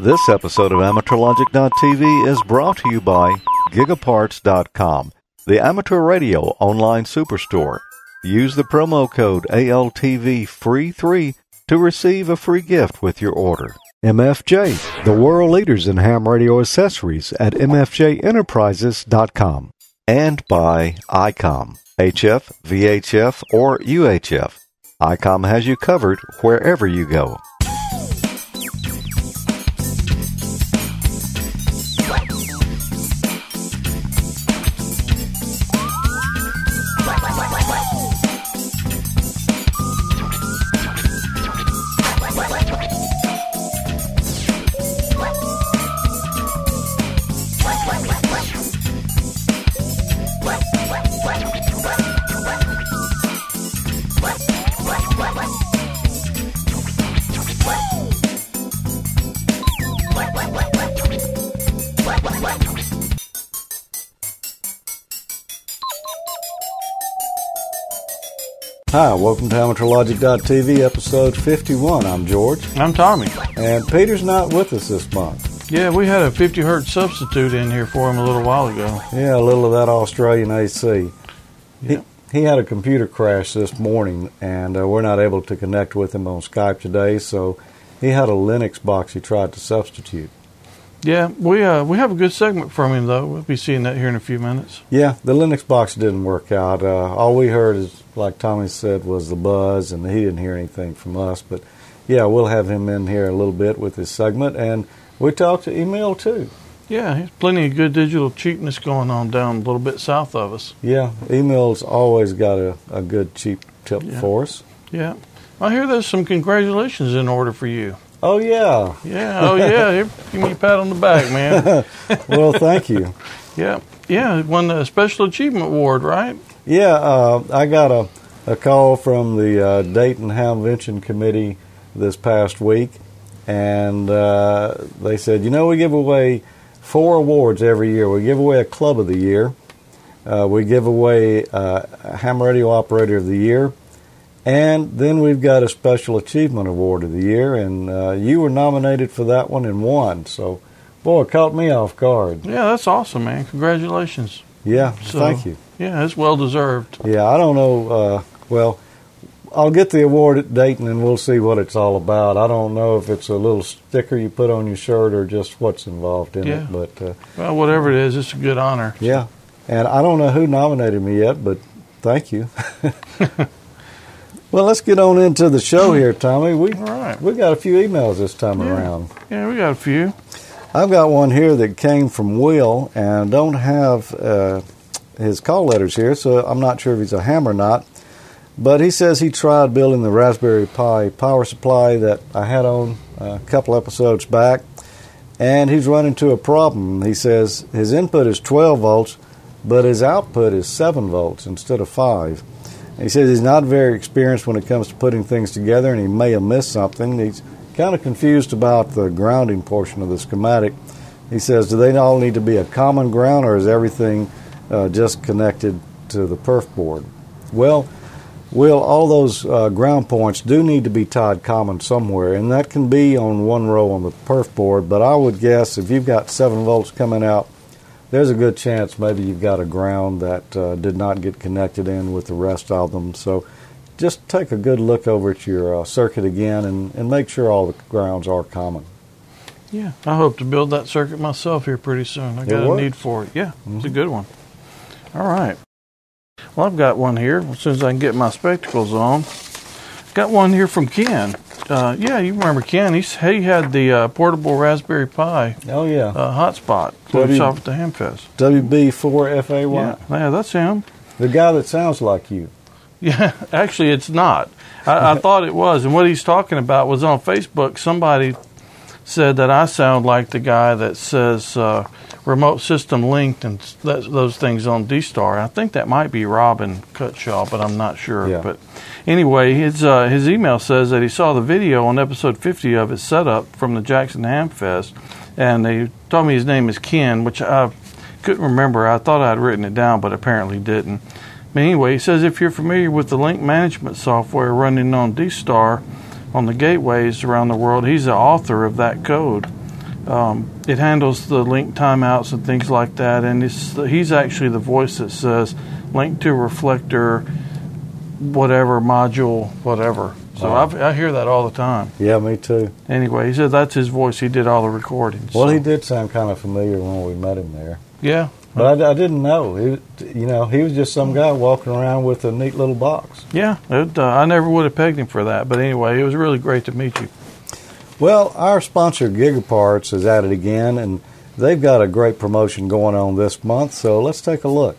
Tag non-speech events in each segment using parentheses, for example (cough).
This episode of AmateurLogic.tv is brought to you by Gigaparts.com, the amateur radio online superstore. Use the promo code ALTV-FREE3 to receive a free gift with your order. MFJ, the world leaders in ham radio accessories at MFJEnterprises.com. And by ICOM, HF, VHF, or UHF. ICOM has you covered wherever you go. Hi, welcome to AmateurLogic.tv, episode 51. I'm George. I'm Tommy. And Peter's not with us this month. Yeah, we had a 50 hertz substitute in here for him a little while ago. Yeah, a little of that Australian AC. Yeah. He, he had a computer crash this morning, and uh, we're not able to connect with him on Skype today, so he had a Linux box he tried to substitute. Yeah, we uh, we have a good segment from him though. We'll be seeing that here in a few minutes. Yeah, the Linux box didn't work out. Uh, all we heard is, like Tommy said, was the buzz, and he didn't hear anything from us. But yeah, we'll have him in here a little bit with his segment, and we talked to email too. Yeah, there's plenty of good digital cheapness going on down a little bit south of us. Yeah, email's always got a, a good cheap tip Yeah. for us. Yeah, I hear there's some congratulations in order for you. Oh yeah, Yeah, oh yeah, (laughs) give me a pat on the back, man. (laughs) well thank you. Yeah, yeah, won the Special Achievement Award, right? Yeah, uh, I got a, a call from the uh, Dayton Hamvention Committee this past week, and uh, they said, you know, we give away four awards every year. We give away a Club of the Year, uh, we give away uh, a Ham Radio Operator of the Year, and then we've got a Special Achievement Award of the Year, and uh, you were nominated for that one and won. So, boy, it caught me off guard. Yeah, that's awesome, man. Congratulations. Yeah, So- thank you. Yeah, it's well deserved. Yeah, I don't know. Uh, well, I'll get the award at Dayton and we'll see what it's all about. I don't know if it's a little sticker you put on your shirt or just what's involved in Yeah. it. But uh, Well, whatever it is, it's a good honor. yeah, and I don't know who nominated me yet, but thank you. (laughs) well, let's get on into the show (laughs) here, Tommy. We All right. we got a few emails this time Yeah. around. Yeah, we got a few. I've got one here that came from Will, and don't have uh, his call letters here, so I'm not sure if he's a ham or not. But he says he tried building the Raspberry Pi power supply that I had on a couple episodes back, and he's run into a problem. He says his input is 12 volts, but his output is 7 volts instead of 5. He says he's not very experienced when it comes to putting things together, and he may have missed something. He's kind of confused about the grounding portion of the schematic. He says, do they all need to be a common ground, or is everything uh, just connected to the perf board? Well, Will, all those uh, ground points do need to be tied common somewhere, and that can be on one row on the perf board. But I would guess if you've got seven volts coming out, there's a good chance maybe you've got a ground that uh, did not get connected in with the rest of them. So just take a good look over at your uh, circuit again and, and make sure all the grounds are common. Yeah, I hope to build that circuit myself here pretty soon. I got a need for it. Yeah, it's a good one. All right. Well, I've got one here. As soon as I can get my spectacles on, got one here from Ken. Uh, yeah, you remember Ken? He's, he had the uh, portable Raspberry Pi Oh, yeah. uh, hotspot W- when we saw it at the Hamfest. WB4FAY. Yeah, yeah, that's him. The guy that sounds like you. (laughs) Yeah, actually, it's not. I, I (laughs) thought it was, and what he's talking about was on Facebook. Somebody said that I sound like the guy that says uh, remote system linked and that, those things on D-Star. I think that might be Robin Cutshaw, but I'm not sure. Yeah. But anyway, his uh, his email says that he saw the video on episode 50 of his setup from the Jackson Hamfest, and they told me his name is Ken, which I couldn't remember. I thought I'd written it down, but apparently didn't. But anyway, he says if you're familiar with the link management software running on D-Star on the gateways around the world, he's the author of that code. Um, it handles the link timeouts and things like that, and he's actually the voice that says link to reflector, whatever module, whatever. So wow. i hear that all the time. Yeah, me too. Anyway, he said that's his voice. He did all the recordings. Well, so. he did sound kind of familiar when we met him there. Yeah. But I, I didn't know. He, you know, he was just some guy walking around with a neat little box. Yeah, it, uh, I never would have pegged him for that. But anyway, it was really great to meet you. Well, our sponsor Gigaparts is at it again, and they've got a great promotion going on this month. So let's take a look.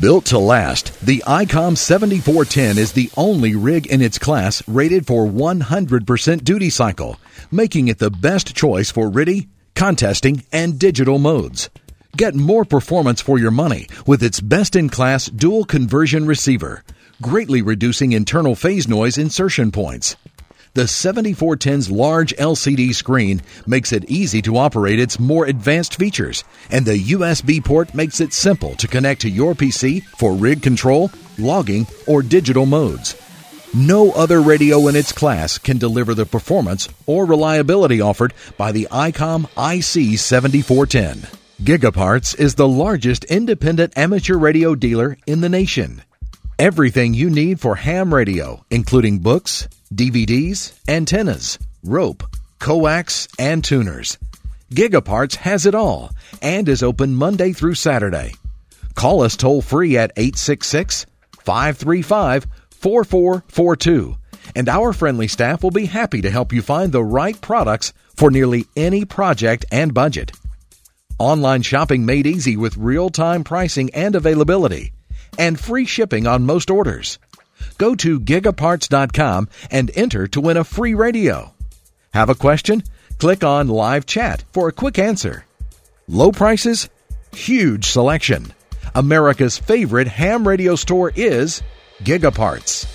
Built to last, the ICOM 7410 is the only rig in its class rated for 100% duty cycle, making it the best choice for RTTY, contesting, and digital modes. Get more performance for your money with its best in class dual conversion receiver, greatly reducing internal phase noise insertion points. The 7410's large LCD screen makes it easy to operate its more advanced features, and the USB port makes it simple to connect to your PC for rig control, logging, or digital modes. No other radio in its class can deliver the performance or reliability offered by the ICOM IC7410. Gigaparts is the largest independent amateur radio dealer in the nation. Everything you need for ham radio, including books, DVDs, antennas, rope, coax, and tuners. Gigaparts has it all and is open Monday through Saturday. Call us toll free at 866 535 4442 and our friendly staff will be happy to help you find the right products for nearly any project and budget. Online shopping made easy with real time pricing and availability, and free shipping on most orders. Go to gigaparts.com and enter to win a free radio. Have a question? Click on live chat for a quick answer. Low prices? Huge selection. America's favorite ham radio store is Gigaparts.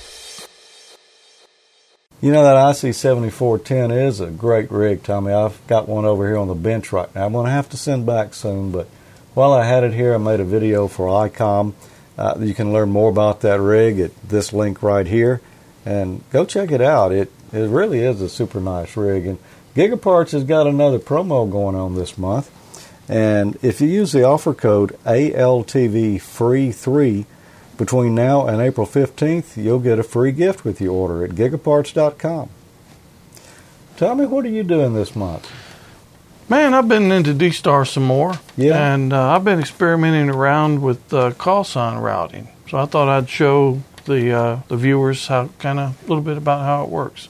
You know that IC7410 is a great rig, Tommy. I've got one over here on the bench right now. I'm going to have to send back soon, but while I had it here, I made a video for ICOM uh, you can learn more about that rig at this link right here, and go check it out. It it really is a super nice rig, and Gigaparts has got another promo going on this month. And if you use the offer code ALTV free three between now and April 15th, you'll get a free gift with your order at gigaparts.com. Tell me, what are you doing this month? Man, I've been into D-Star some more. Yeah. And uh, I've been experimenting around with uh, call sign routing. So I thought I'd show the uh, the viewers how kind of a little bit about how it works.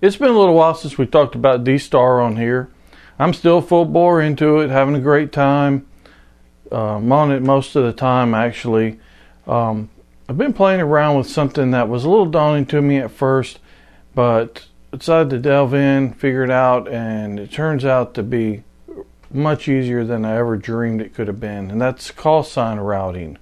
It's been a little while since we talked about D-Star on here. I'm still full bore into it, having a great time. Uh, I'm on it most of the time, actually. Um, I've been playing around with something that was a little daunting to me at first, but decided to delve in, figure it out, and it turns out to be much easier than I ever dreamed it could have been, and that's call sign routing.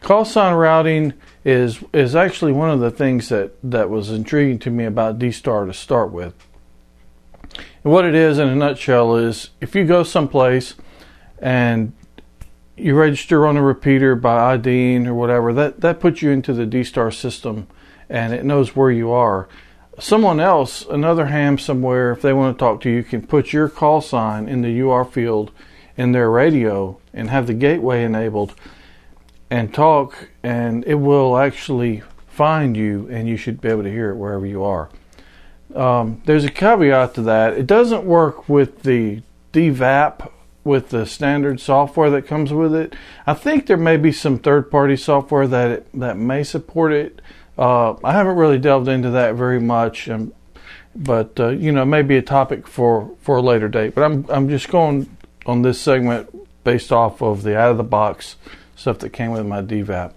Call sign routing is is actually one of the things that, that was intriguing to me about D-Star to start with. And what it is in a nutshell is if you go someplace and you register on a repeater by IDing or whatever, that, that puts you into the D-Star system and it knows where you are someone else, another ham somewhere, if they want to talk to you, can put your call sign in the UR field in their radio and have the gateway enabled and talk, and it will actually find you, and you should be able to hear it wherever you are. Um, there's a caveat to that. It doesn't work with the DVAP with the standard software that comes with it. I think there may be some third-party software that it, that may support it. Uh, I haven't really delved into that very much, um, but uh, you know, maybe a topic for, for a later date. But I'm I'm just going on this segment based off of the out of the box stuff that came with my DVAP.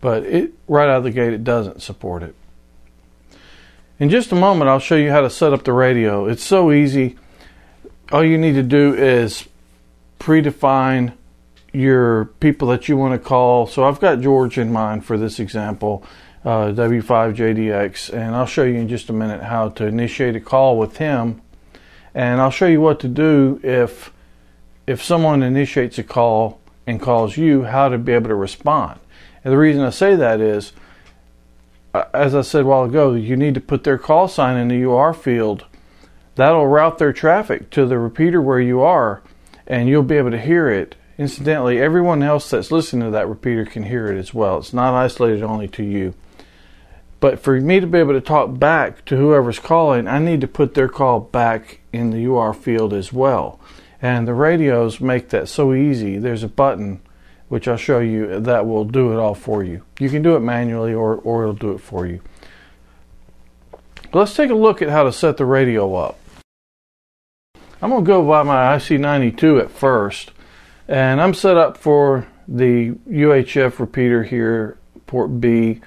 But it right out of the gate, it doesn't support it. In just a moment, I'll show you how to set up the radio. It's so easy. All you need to do is predefine your people that you want to call. So I've got George in mind for this example uh, W5JDX, and I'll show you in just a minute how to initiate a call with him, and I'll show you what to do if if someone initiates a call and calls you, how to be able to respond. And the reason I say that is uh, as I said a while ago, you need to put their call sign in the UR field. That'll route their traffic to the repeater where you are, and you'll be able to hear it. Incidentally, everyone else that's listening to that repeater can hear it as well. It's not isolated only to you. But for me to be able to talk back to whoever's calling, I need to put their call back in the UR field as well. And the radios make that so easy. There's a button, which I'll show you, that will do it all for you. You can do it manually or, or it'll do it for you. Let's take a look at how to set the radio up. I'm going to go by my IC92 at first. And I'm set up for the UHF repeater here, port B.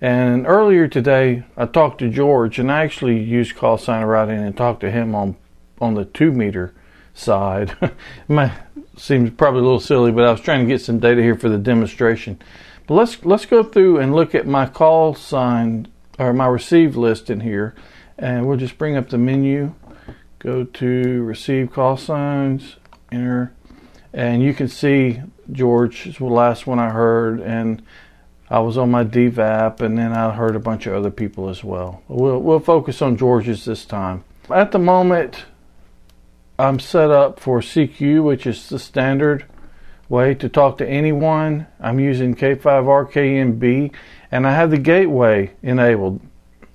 And earlier today, I talked to George, and I actually used call sign routing and talked to him on on the two meter side. (laughs) My seems probably a little silly, but I was trying to get some data here for the demonstration. But let's let's go through and look at my call sign or my receive list in here, and we'll just bring up the menu, go to receive call signs, enter and you can see George is the last one I heard, and I was on my DVAP, and then I heard a bunch of other people as well. We'll we'll focus on George's this time. At the moment, I'm set up for CQ, which is the standard way to talk to anyone. I'm using K5RKNB, and I have the gateway enabled.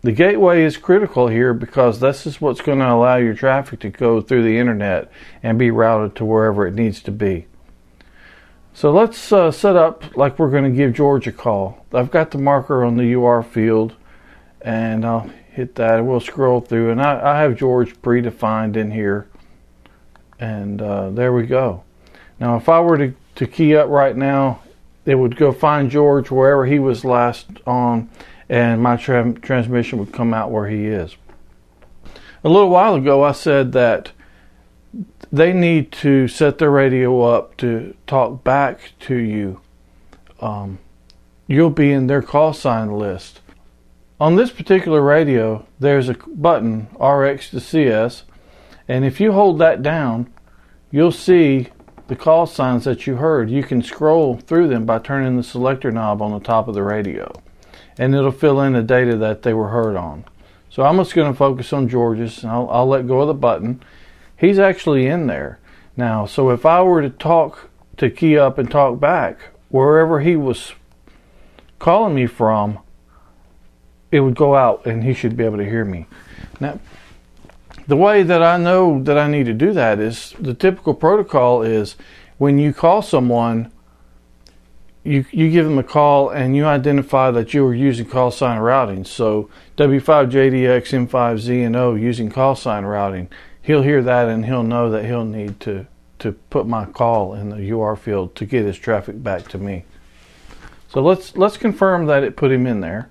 The gateway is critical here because this is what's going to allow your traffic to go through the internet and be routed to wherever it needs to be. So let's uh, set up like we're going to give George a call. I've got the marker on the UR field and I'll hit that. We'll scroll through and I, I have George predefined in here. And uh, there we go. Now, if I were to, to key up right now, it would go find George wherever he was last on and my tra- transmission would come out where he is. A little while ago, I said that they need to set their radio up to talk back to you. Um, you'll be in their call sign list. On this particular radio, there's a button RX to CS, and if you hold that down, you'll see the call signs that you heard. You can scroll through them by turning the selector knob on the top of the radio and it'll fill in the data that they were heard on. So I'm just going to focus on George's. I'll, I'll let go of the button. He's actually in there now. So if I were to talk to key up and talk back wherever he was calling me from, it would go out and he should be able to hear me. Now, the way that I know that I need to do that is the typical protocol is when you call someone you you give them a call and you identify that you were using call sign routing. So W5JDX N5Z and O using call sign routing. He'll hear that and he'll know that he'll need to to put my call in the UR field to get his traffic back to me. So let's let's confirm that it put him in there.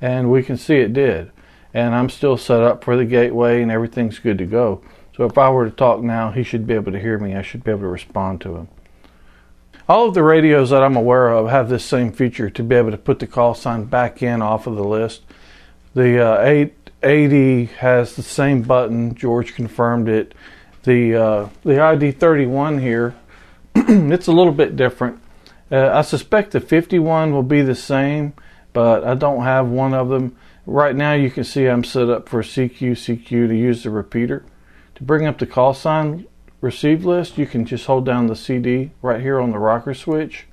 And we can see it did. And I'm still set up for the gateway and everything's good to go. So if I were to talk now, he should be able to hear me. I should be able to respond to him. All of the radios that I'm aware of have this same feature to be able to put the call sign back in off of the list. The uh, 880 has the same button. George confirmed it. The uh, the ID31 here, (clears throat) it's a little bit different. Uh, I suspect the 51 will be the same, but I don't have one of them. Right now, you can see I'm set up for CQ CQ to use the repeater. To bring up the call sign receive list, you can just hold down the CD right here on the rocker switch,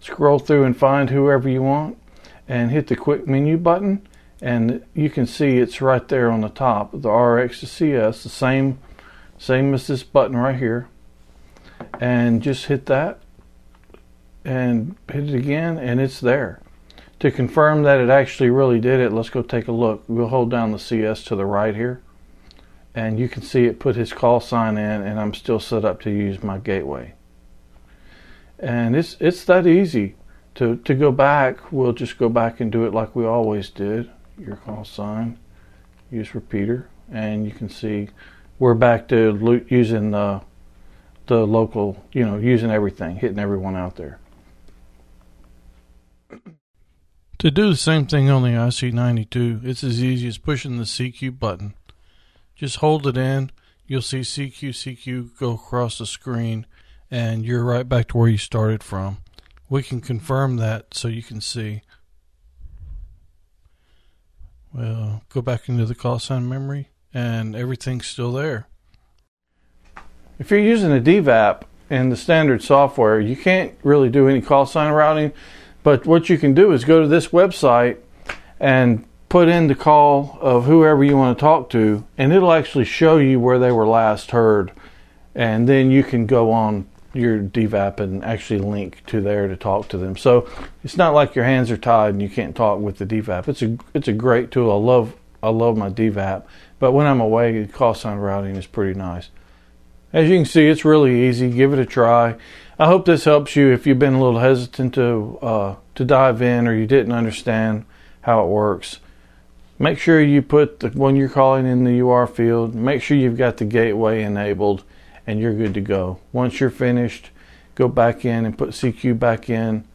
scroll through and find whoever you want, and hit the quick menu button, and you can see it's right there on the top, the RX to CS, the same, same as this button right here, and just hit that, and hit it again, and it's there. To confirm that it actually really did it, let's go take a look. We'll hold down the CS to the right here and you can see it put his call sign in and I'm still set up to use my gateway. And it's it's that easy. To to go back, we'll just go back and do it like we always did. Your call sign, use repeater, and you can see we're back to using the the local, you know, using everything, hitting everyone out there. To do the same thing on the IC92, it's as easy as pushing the CQ button just hold it in. You'll see CQ CQ go across the screen, and you're right back to where you started from. we can confirm that so you can see. Well, go back into the call sign memory and everything's still there. If you're using a DVAP in the standard software, you can't really do any call sign routing, but what you can do is go to this website and put in the call of whoever you want to talk to, and it'll actually show you where they were last heard, and then you can go on your DVAP and actually link to there to talk to them. So it's not like your hands are tied and you can't talk with the DVAP. It's a it's a great tool. I love I love my DVAP, but when I'm away, the call sign routing is pretty nice. As you can see, it's really easy. Give it a try. I hope this helps you if you've been a little hesitant to uh, to dive in or you didn't understand how it works. Make sure you put the one you're calling in the UR field. Make sure you've got the gateway enabled and you're good to go. Once you're finished, go back in and put CQ back in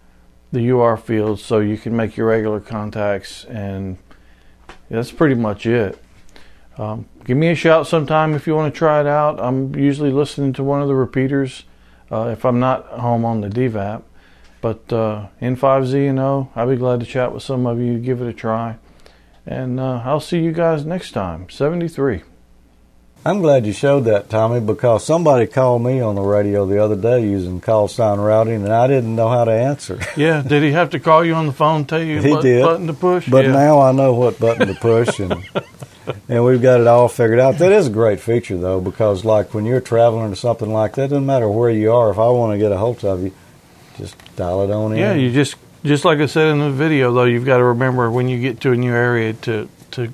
the UR field so you can make your regular contacts, and that's pretty much it. Um, give me a shout sometime if you want to try it out. I'm usually listening to one of the repeaters uh, if I'm not home on the DVAP. But uh, N5Z and O, I'll be glad to chat with some of you. Give it a try. And uh, I'll see you guys next time. 73. I'm glad you showed that, Tommy, because somebody called me on the radio the other day using call sign routing, and I didn't know how to answer. (laughs) Yeah, did he have to call you on the phone, tell you he what did, button to push? But yeah. now I know what button to push, and (laughs) and we've got it all figured out. That is a great feature, though, because like when you're traveling or something like that, doesn't matter where you are. If I want to get a hold of you, just dial it on in. Yeah, you just just like I said in the video, though, you've got to remember when you get to a new area to to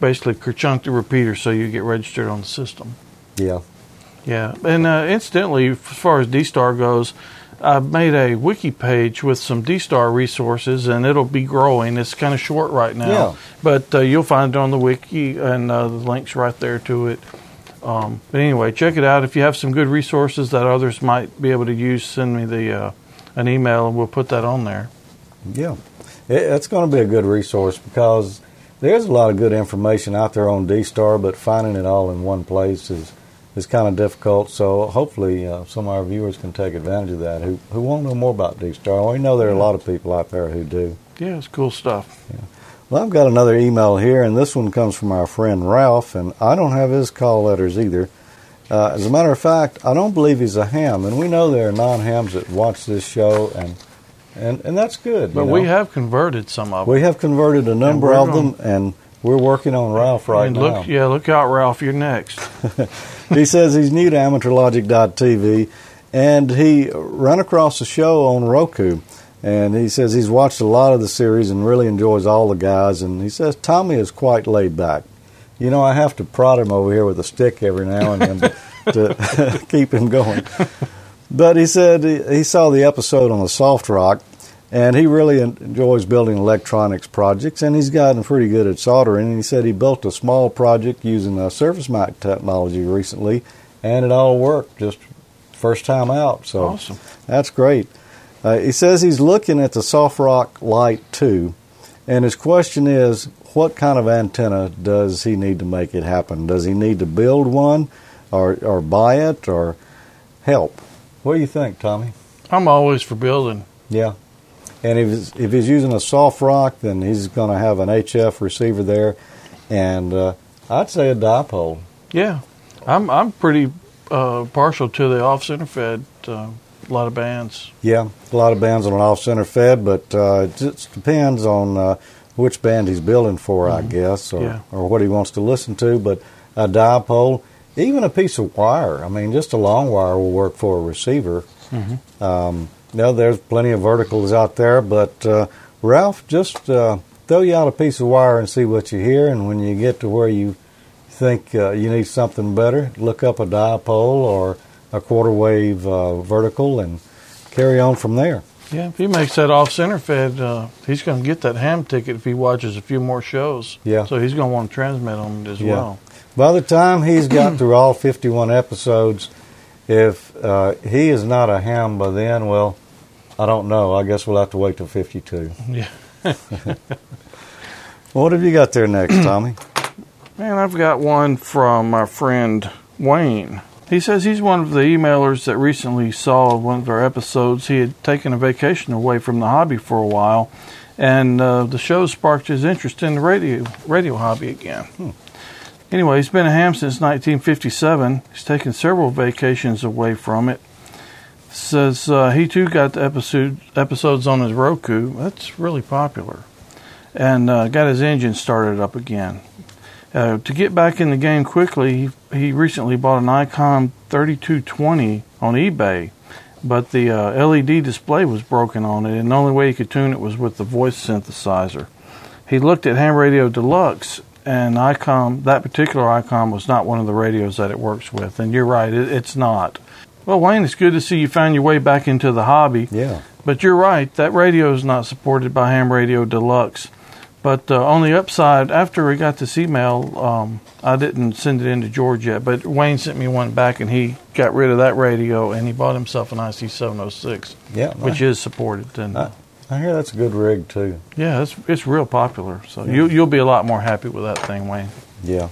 basically kerchunk the repeater so you get registered on the system. Yeah. Yeah, and uh, incidentally, as far as D-Star goes, I've made a wiki page with some D-Star resources, and it'll be growing. It's kind of short right now, Yeah. but uh, you'll find it on the wiki, and uh, the links right there to it. Um, but anyway, check it out. If you have some good resources that others might be able to use, send me the uh, an email, and we'll put that on there. Yeah, it, it's going to be a good resource because there's a lot of good information out there on D-Star, but finding it all in one place is is kind of difficult. So hopefully, uh, some of our viewers can take advantage of that who who want to know more about D-Star. We know there are a lot of people out there who do. Yeah, it's cool stuff. Well, I've got another email here, and this one comes from our friend Ralph, and I don't have his call letters either. Uh, as a matter of fact, I don't believe he's a ham, and we know there are non-hams that watch this show, and and, and that's good. But you we have converted some of them. We have converted a number of them, and we're working on Ralph right and now. look, yeah, look out, Ralph. You're next. (laughs) he says he's new to AmateurLogic.tv, and he ran across the show on Roku. And he says he's watched a lot of the series and really enjoys all the guys. And he says Tommy is quite laid back. You know, I have to prod him over here with a stick every now and then to (laughs) keep him going. But he said he, saw the episode on the SoftRock, and he really enjoys building electronics projects, and he's gotten pretty good at soldering. And he said he built a small project using uh, surface mount technology recently, and it all worked just first time out. So Awesome. that's great. Uh, he says he's looking at the SoftRock Lite 2, and his question is, what kind of antenna does he need to make it happen? Does he need to build one, or or buy it, or help? What do you think, Tommy? I'm always for building. Yeah. And if he's, if he's using a SoftRock, then he's going to have an HF receiver there, and uh, I'd say a dipole. Yeah, I'm I'm pretty uh, partial to the off center fed. Uh, a lot of bands. Yeah, a lot of bands on an off center fed, but uh, it just depends on uh, which band he's building for, I guess, or, Yeah. or what he wants to listen to. But a dipole, even a piece of wire, I mean, just a long wire will work for a receiver. Um, now, there's plenty of verticals out there, but uh, Ralph, just uh, throw you out a piece of wire and see what you hear, and when you get to where you think uh, you need something better, look up a dipole or a quarter wave uh, vertical and carry on from there. Yeah, if he makes that off center fed, uh, he's going to get that ham ticket if he watches a few more shows. Yeah. So he's going to want to transmit on it as Yeah. well. By the time he's got through all 51 episodes, if uh, he is not a ham by then, well, I don't know. I guess we'll have to wait till 52. Yeah. (laughs) What have you got there next, Tommy? (clears throat) Man, I've got one from my friend Wayne. He says he's one of the emailers that recently saw one of our episodes. He had taken a vacation away from the hobby for a while, and uh, the show sparked his interest in the radio radio hobby again. Hmm. Anyway, he's been a ham since 1957. He's taken several vacations away from it. Says uh, he too got the episode episodes on his Roku. That's really popular, and uh, got his engine started up again. Uh, to get back in the game quickly, he, he recently bought an Icom 3220 on eBay, but the uh, LED display was broken on it, and the only way he could tune it was with the voice synthesizer. He looked at Ham Radio Deluxe, and Icom, that particular Icom, was not one of the radios that it works with. And you're right, it, it's not. Well, Wayne, it's good to see you found your way back into the hobby. Yeah. But you're right, that radio is not supported by Ham Radio Deluxe. But uh, on the upside, after we got this email, um, I didn't send it into George yet, but Wayne sent me one back, and he got rid of that radio, and he bought himself an IC 706, yeah, which I, is supported. And I, I, hear that's a good rig too. Yeah, it's it's real popular. So yeah. you you'll be a lot more happy with that thing, Wayne. Yeah.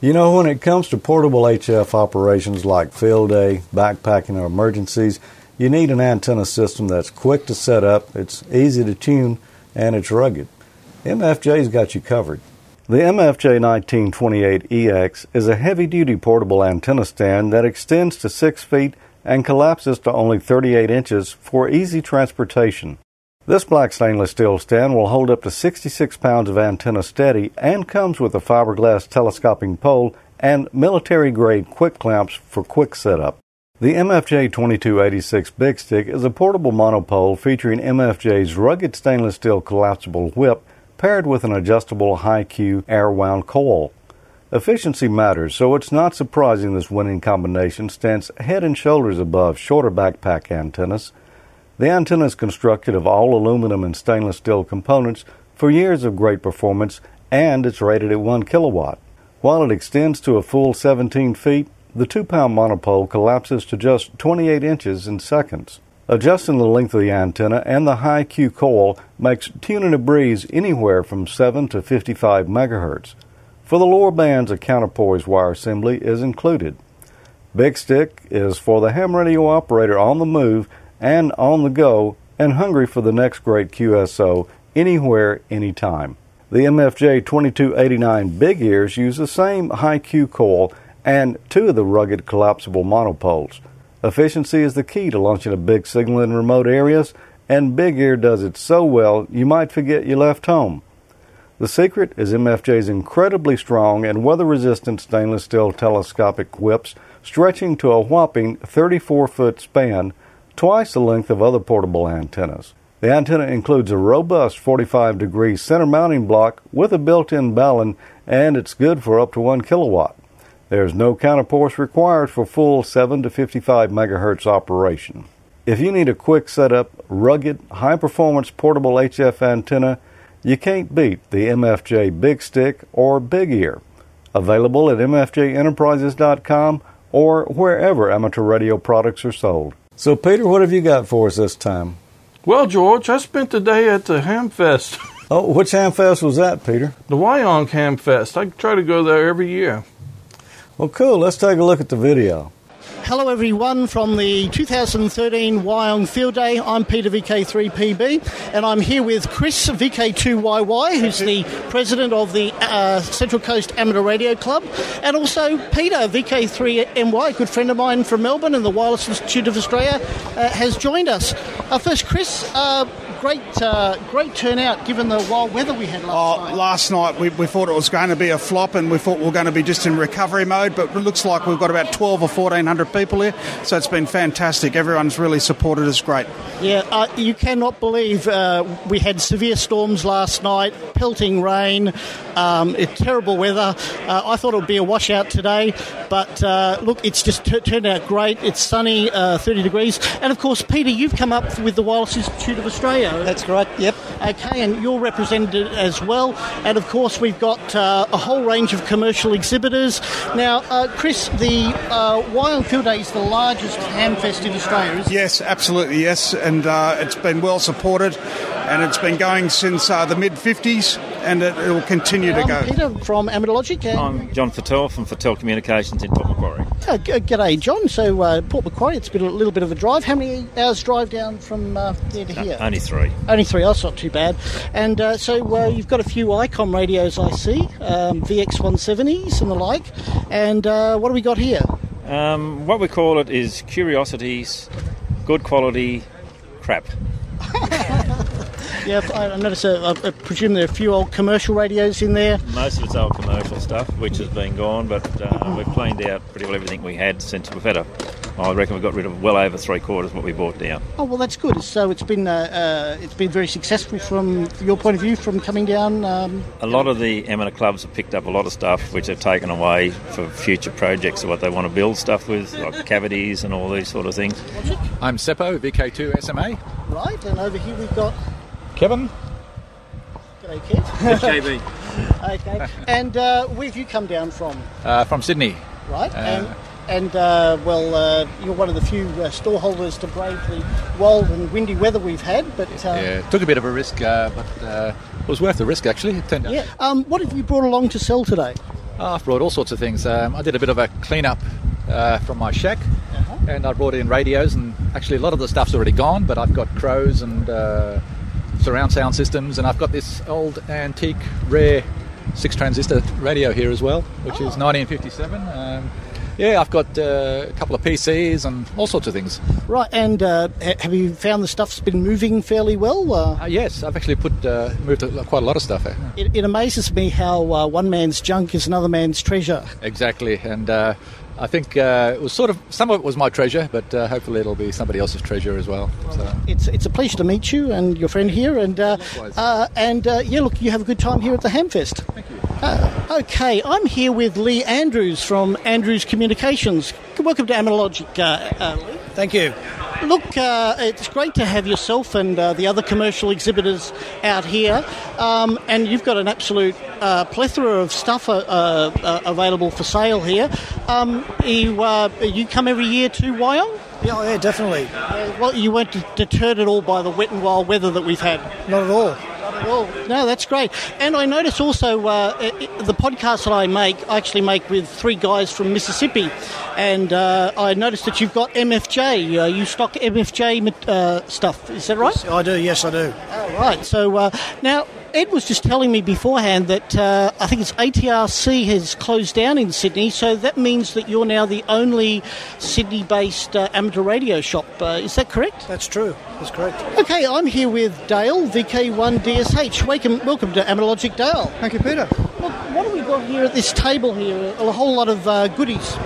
You know, when it comes to portable HF operations like field day, backpacking, or emergencies, you need an antenna system that's quick to set up, it's easy to tune, and it's rugged. MFJ's got you covered. The MFJ 1928EX is a heavy duty portable antenna stand that extends to 6 feet and collapses to only 38 inches for easy transportation. This black stainless steel stand will hold up to 66 pounds of antenna steady and comes with a fiberglass telescoping pole and military grade quick clamps for quick setup. The MFJ 2286 Big Stick is a portable monopole featuring MFJ's rugged stainless steel collapsible whip paired with an adjustable high-Q air-wound coil. Efficiency matters, so it's not surprising this winning combination stands head and shoulders above shorter backpack antennas. The antenna is constructed of all aluminum and stainless steel components for years of great performance, and it's rated at 1 kilowatt. While it extends to a full 17 feet, the 2 pound monopole collapses to just 28 inches in seconds. Adjusting the length of the antenna and the high Q coil makes tuning a breeze anywhere from 7 to 55 MHz. For the lower bands, a counterpoise wire assembly is included. Big Stick is for the ham radio operator on the move and on the go and hungry for the next great QSO anywhere, anytime. The MFJ 2289 Big Ears use the same high Q coil and two of the rugged collapsible monopoles. Efficiency is the key to launching a big signal in remote areas, and Big Ear does it so well you might forget you left home. The secret is MFJ's incredibly strong and weather resistant stainless steel telescopic whips stretching to a whopping 34 foot span, twice the length of other portable antennas. The antenna includes a robust 45 degree center mounting block with a built in balun, and it's good for up to 1 kilowatt. There's no counterpoise required for full 7 to 55 megahertz operation. If you need a quick setup, rugged, high performance portable HF antenna, you can't beat the MFJ Big Stick or Big Ear. Available at mfjenterprises.com or wherever amateur radio products are sold. So, Peter, what have you got for us this time? Well, George, I spent the day at the Hamfest. (laughs) oh, which Hamfest was that, Peter? The Wyong Hamfest. I try to go there every year. Well, cool. Let's take a look at the video. Hello, everyone, from the 2013 Wyong Field Day. I'm Peter VK3PB, and I'm here with Chris VK2YY, who's the president of the uh, Central Coast Amateur Radio Club, and also Peter VK3MY, a good friend of mine from Melbourne and the Wireless Institute of Australia, uh, has joined us. Uh, first, Chris, uh, great, uh, great turnout given the wild weather we had last oh, night. Last night we, we thought it was going to be a flop, and we thought we were going to be just in recovery mode. But it looks like we've got about twelve or fourteen hundred people here, so it's been fantastic. Everyone's really supported us great. Yeah, uh, you cannot believe uh, we had severe storms last night, pelting rain, um, terrible weather. Uh, I thought it would be a washout today, but uh, look, it's just t- turned out great. It's sunny, uh, 30 degrees, and of course, Peter, you've come up with the Wireless Institute of Australia. That's correct. Yep. Okay, and you're represented as well. And of course, we've got uh, a whole range of commercial exhibitors. Now, uh, Chris, the uh, Wyong Field Day is the largest hamfest in Australia, Yes, absolutely, yes. And uh, it's been well supported and it's been going since uh, the mid 50s and it, will continue to go. Peter from Amateur Logic. I'm John Fattel from Fattel Communications in Port Macquarie. Uh, g'day, John. So, uh, Port Macquarie, it's been a little bit of a drive. How many hours drive down from uh, there to here? Only three. Only three. That's not too bad. And uh, so uh, you've got a few ICOM radios, I see, um, VX170s and the like. And uh, what do we got here? Um, what we call it is curiosities, good quality crap. Yeah, I I notice. Uh, I I presume there are a few old commercial radios in there. Most of it's old commercial stuff, which has been gone, but uh, we've cleaned out pretty well everything we had since we've had a. I reckon we've got rid of well over three quarters of what we bought down. Oh well, that's good. So it's been uh, uh, it's been very successful from your point of view from coming down. Um, A lot of the amateur clubs have picked up a lot of stuff which they've taken away for future projects or what they want to build stuff with, like cavities and all these sort of things. I'm Seppo, VK2 SMA. right, and over here we've got. Kevin? G'day, Kev. JB. (laughs) okay. And uh, where have you come down from? Uh, from Sydney. Right. and and uh, well, uh, you're one of the few uh, storeholders to brave the wild and windy weather we've had. But uh, Yeah, took a bit of a risk, uh, but uh, it was worth the risk actually. It turned out. yeah. Um, what have you brought along to sell today? Oh, I've brought all sorts of things. Um, I did a bit of a clean-up uh, from my shack, and I brought in radios, and actually a lot of the stuff's already gone, but I've got crows and uh, surround sound systems, and I've got this old antique rare six transistor radio here as well, which is 1957. Um, yeah, I've got uh, a couple of PCs and all sorts of things. Right. And uh, have you found the stuff's been moving fairly well? Uh, Uh, yes, I've actually put uh, moved quite a lot of stuff. it, it amazes me how uh, one man's junk is another man's treasure. Exactly, and uh, I think uh, it was sort of some of it was my treasure, but uh, hopefully it'll be somebody else's treasure as well. So. It's it's a pleasure to meet you and your friend here, and uh, uh, and uh, yeah, look, you have a good time here at the Hamfest. Thank you. Uh, okay, I'm here with Lee Andrews from Andrews Communications. Welcome to Amalogic, uh, uh, Lee. Thank you. Look, uh, it's great to have yourself and uh, the other commercial exhibitors out here, um, and you've got an absolute uh, plethora of stuff uh, uh, uh, available for sale here. Um, you, uh, you come every year to Wyong? Yeah, yeah, definitely. Uh, well, you weren't deterred at all by the wet and wild weather that we've had. Not at all. Well, no, that's great. And I notice also uh, the podcast that I make, I actually make with three guys from Mississippi. And uh, I noticed that you've got MFJ. Uh, you stock MFJ uh, stuff. Is that right? I do, yes, I do. Oh, right. So uh, now, Ed was just telling me beforehand that uh, I think it's ATRC has closed down in Sydney. So that means that you're now the only Sydney based uh, amateur radio shop. Uh, is that correct? That's true. That's correct. Okay, I'm here with Dale, VK1DSH. Welcome, welcome to Amalogic Dale. Thank you, Peter. Look, what do we got here at this table here? A, a whole lot of uh, goodies.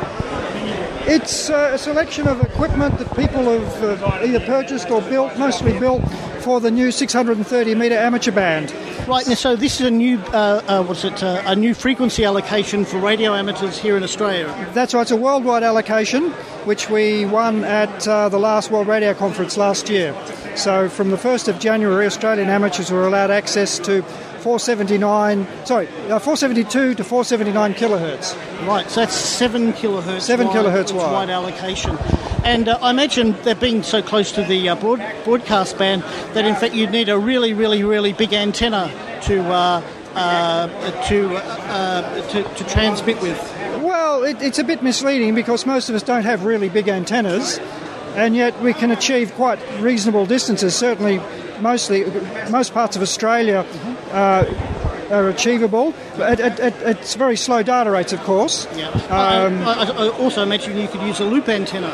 It's uh, a selection of equipment that people have uh, either purchased or built, mostly built for the new 630 metre amateur band. Right, now, so this is a new, uh, uh, what's it, uh, a new frequency allocation for radio amateurs here in Australia. That's right, it's a worldwide allocation which we won at uh, the last World Radio Conference last year. So from the 1st of January, Australian amateurs were allowed access to 479, sorry, uh, 472 to 479 kilohertz. Right, so that's seven kilohertz. Seven wide, kilohertz wide. wide allocation. And uh, I imagine that being so close to the uh, broad, broadcast band, that in fact you'd need a really, really, really big antenna to uh, uh, to, uh, to to transmit with. Well, it, it's a bit misleading because most of us don't have really big antennas, and yet we can achieve quite reasonable distances. Certainly, mostly most parts of Australia are achievable. At, at, at, at very slow data rates, of course. Yeah. Um, I, I, I also imagine you could use a loop antenna.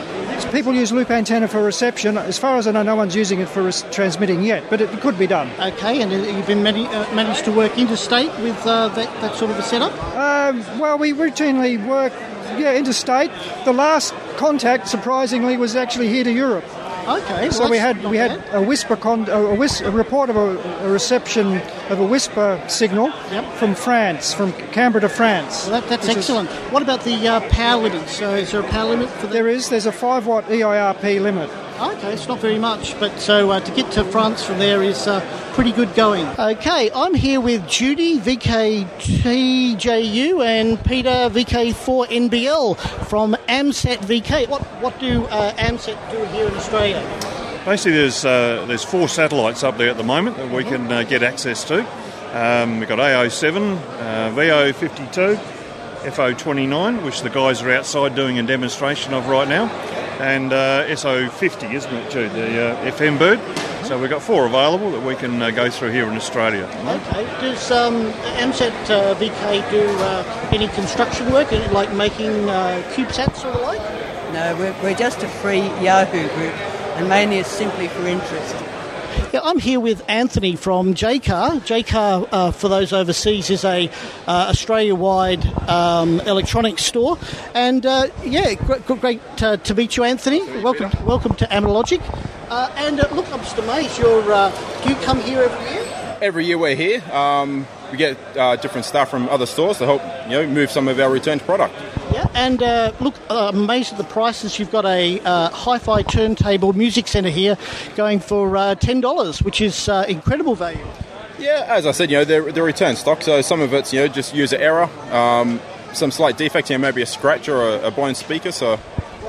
People use loop antenna for reception. As far as I know, no one's using it for res- transmitting yet, but it could be done. Okay, and you've been mani- uh, managed to work interstate with uh, that, that sort of a setup? Um, well, we routinely work, yeah, interstate. The last contact, surprisingly, was actually here to Europe. Okay, So well, we had we had bad. a WSPR con- a, whis- a report of a, a reception of a WSPR signal Yep. from France, from Canberra to France. Well, that, that's which is- excellent. What about the uh, power limit? So is there a power limit for that? There is. There's a five watt EIRP limit. Okay, it's not very much, but so uh, to get to France from there is uh, pretty good going. Okay, I'm here with Judy VKTJU and Peter VK4NBL from AMSAT VK. What what do uh, AMSAT do here in Australia? Basically, there's uh, there's four satellites up there at the moment that we can uh, get access to. Um, we've got AO7, uh, VO52, FO29, which the guys are outside doing a demonstration of right now, and uh, SO50, isn't it, Jude? The uh, FM bird. So we've got four available that we can uh, go through here in Australia. Okay. Does um, AMSAT uh, VK do uh, any construction work, like making uh, CubeSats or the like? No, we're, we're just a free Yahoo group, and mainly it's simply for interest. Yeah, I'm here with Anthony from Jaycar. Jaycar, uh, for those overseas, is a uh, Australia-wide um, electronics store. And uh, yeah, great, great uh, to meet you, Anthony. welcome, welcome to Amalogic. Uh, and uh, look, I'm just amazed. You're, uh, do you come here every year? Every year we're here. Um, we get uh, different stuff from other stores to help you know move some of our returned product. Yeah, and uh, look, uh, amazed at the prices. You've got a uh, hi-fi turntable music centre here, going for uh, ten dollars, which is uh, incredible value. Yeah, as I said, you know they're, they're return stock, so some of it's you know just user error, um, some slight defect, you know maybe a scratch or a, a blown speaker. So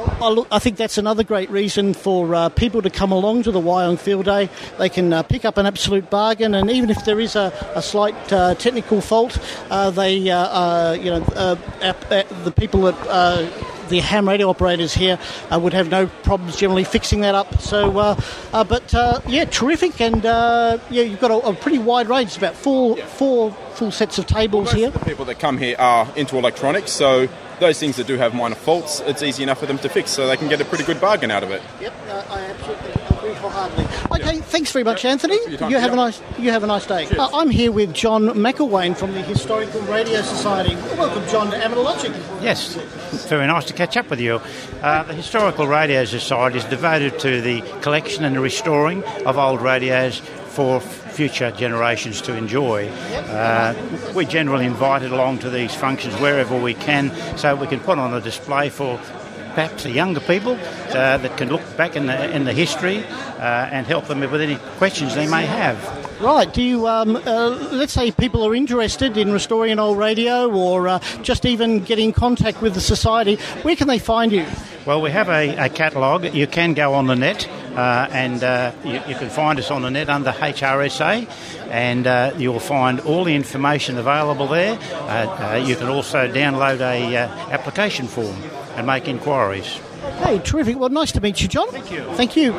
I, think that's another great reason for uh, people to come along to the Wyong Field Day. They can uh, pick up an absolute bargain, and even if there is a, a slight uh, technical fault, uh, they, uh, uh, you know, the people that. The ham radio operators here uh, would have no problems generally fixing that up. So, uh, uh, but uh, yeah, terrific, and uh, yeah, you've got a, a pretty wide range. It's about four, four full sets of tables here. the people that come here are into electronics, so those things that do have minor faults, it's easy enough for them to fix, so they can get a pretty good bargain out of it. Yep, uh, I absolutely agree wholeheartedly. Okay, thanks very much, Anthony. your time. You have a nice you have a nice day. Uh, I'm here with John McElwain from the Historical Radio Society. Welcome, John, to Amalogic. Yes, very nice to catch up with you. Uh, the Historical Radio Society is devoted to the collection and the restoring of old radios for future generations to enjoy. Uh, we're generally invited along to these functions wherever we can so we can put on a display for perhaps the younger people uh, that can look back in the, in the history uh, and help them with any questions they may have. Right. Do you, um, uh, let's say people are interested in restoring an old radio or uh, just even get in contact with the Society, where can they find you? Well, we have a, a catalogue. You can go on the net uh, and uh, you, you can find us on the net under HRSA and uh, you'll find all the information available there. Uh, uh, you can also download a uh, application form and make inquiries. Hey, terrific. Well, nice to meet you, John. Thank you. Thank you.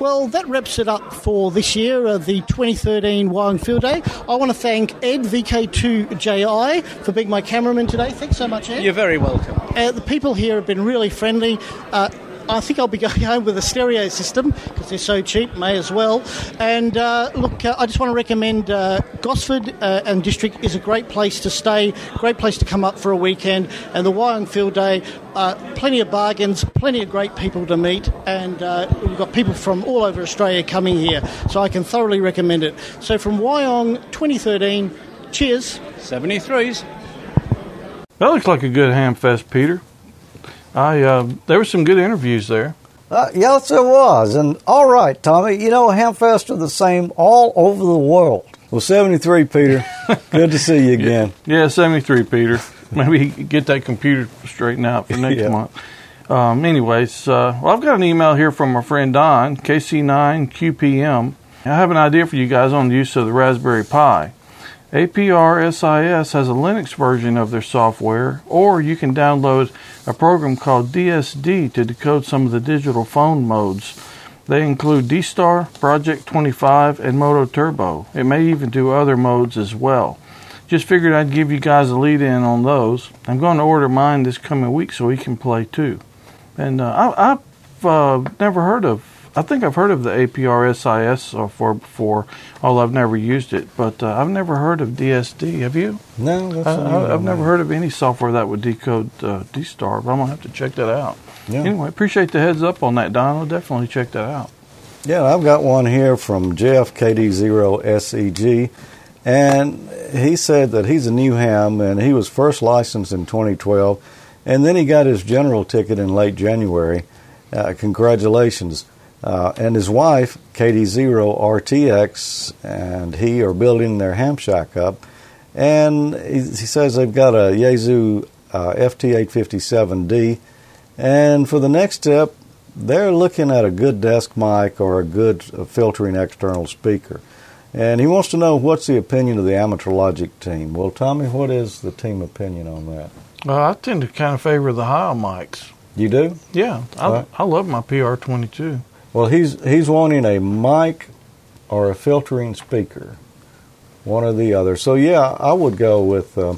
Well, that wraps it up for this year, uh, the 2013 Wyong Field Day. I want to thank Ed, VK2JI, for being my cameraman today. Thanks so much, Ed. You're very welcome. Uh, the people here have been really friendly. Uh, I think I'll be going (laughs) home with a stereo system because they're so cheap, may as well. And uh, look, uh, I just want to recommend uh, Gosford uh, and District is a great place to stay, great place to come up for a weekend. And the Wyong Field Day, uh, plenty of bargains, plenty of great people to meet, and uh, we've got people from all over Australia coming here. So I can thoroughly recommend it. So from Wyong 2013, cheers. 73s. That looks like a good ham fest, Peter. I uh, there were some good interviews there. Uh, yes, it was. And all right, Tommy, you know, Hamfest are the same all over the world. Well, 73, Peter. (laughs) Good to see you again. Yeah, seventy three, Peter. Maybe get that computer straightened out for next (laughs) Yeah. month. Um, anyways, uh, well, I've got an email here from my friend Don, KC9QPM. I have an idea for you guys on the use of the Raspberry Pi. APRSIS has a Linux version of their software, or you can download a program called DSD to decode some of the digital phone modes. They include D-Star, Project 25, and MOTOTRBO. It may even do other modes as well. Just figured I'd give you guys a lead in on those. I'm going to order mine this coming week so we can play too. And uh, I, I've uh, never heard of. I think I've heard of the APRSIS software before, although I've never used it. But uh, I've never heard of DSD. Have you? No, that's I, I've never heard of any software that would decode uh, D-Star, but I'm gonna have to check that out. Yeah. Anyway, appreciate the heads up on that, Don. I'll definitely check that out. Yeah, I've got one here from Jeff KD0SEG, E and he said that he's a new ham and he was first licensed in 2012, and then he got his general ticket in late January. Uh, congratulations. Uh, and his wife, KD0RTX, and he are building their ham shack up. And he, he says they've got a Yaesu uh, FT857D. And for the next step, they're looking at a good desk mic or a good uh, filtering external speaker. And he wants to know what's the opinion of the Amateur Logic team. Well, Tommy, what is the team opinion on that? Uh, I tend to kind of favor the Heil mics. You do? Yeah, I, Right. I love my PR22. Well, he's he's wanting a mic or a filtering speaker, one or the other. So yeah, I would go with uh,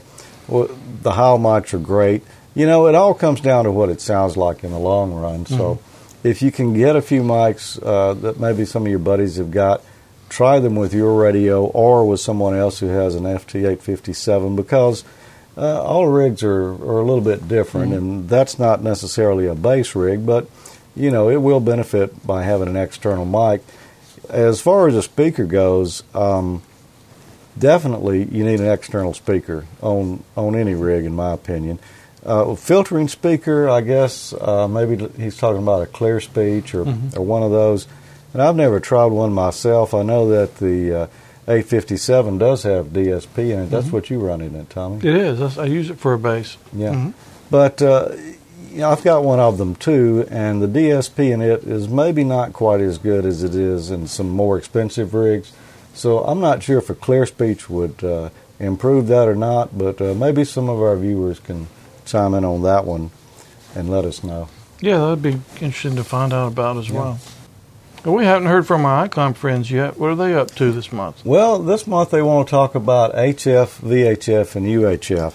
the Heil mics are great. You know, it all comes down to what it sounds like in the long run. So if you can get a few mics uh, that maybe some of your buddies have got, try them with your radio or with someone else who has an FT857 because uh, all rigs are, are a little bit different, and that's not necessarily a base rig, but you know it will benefit by having an external mic. As far as a speaker goes, um, definitely you need an external speaker on on any rig, in my opinion. Uh, filtering speaker, I guess uh, maybe he's talking about a clear speech or, Mhm. or one of those. And I've never tried one myself. I know that the uh, 857 does have DSP in it. That's Mhm. what you run in it, Tommy. It is. I use it for a bass. Yeah. Mhm. But uh, you know, I've got one of them too, and the DSP in it is maybe not quite as good as it is in some more expensive rigs. So I'm not sure if a clear speech would uh, improve that or not, but uh, maybe some of our viewers can chime in on that one and let us know. Yeah, that'd be interesting to find out about as Yeah. well. We haven't heard from our ICOM friends yet. What are they up to this month? Well, this month they want to talk about HF, VHF, and UHF.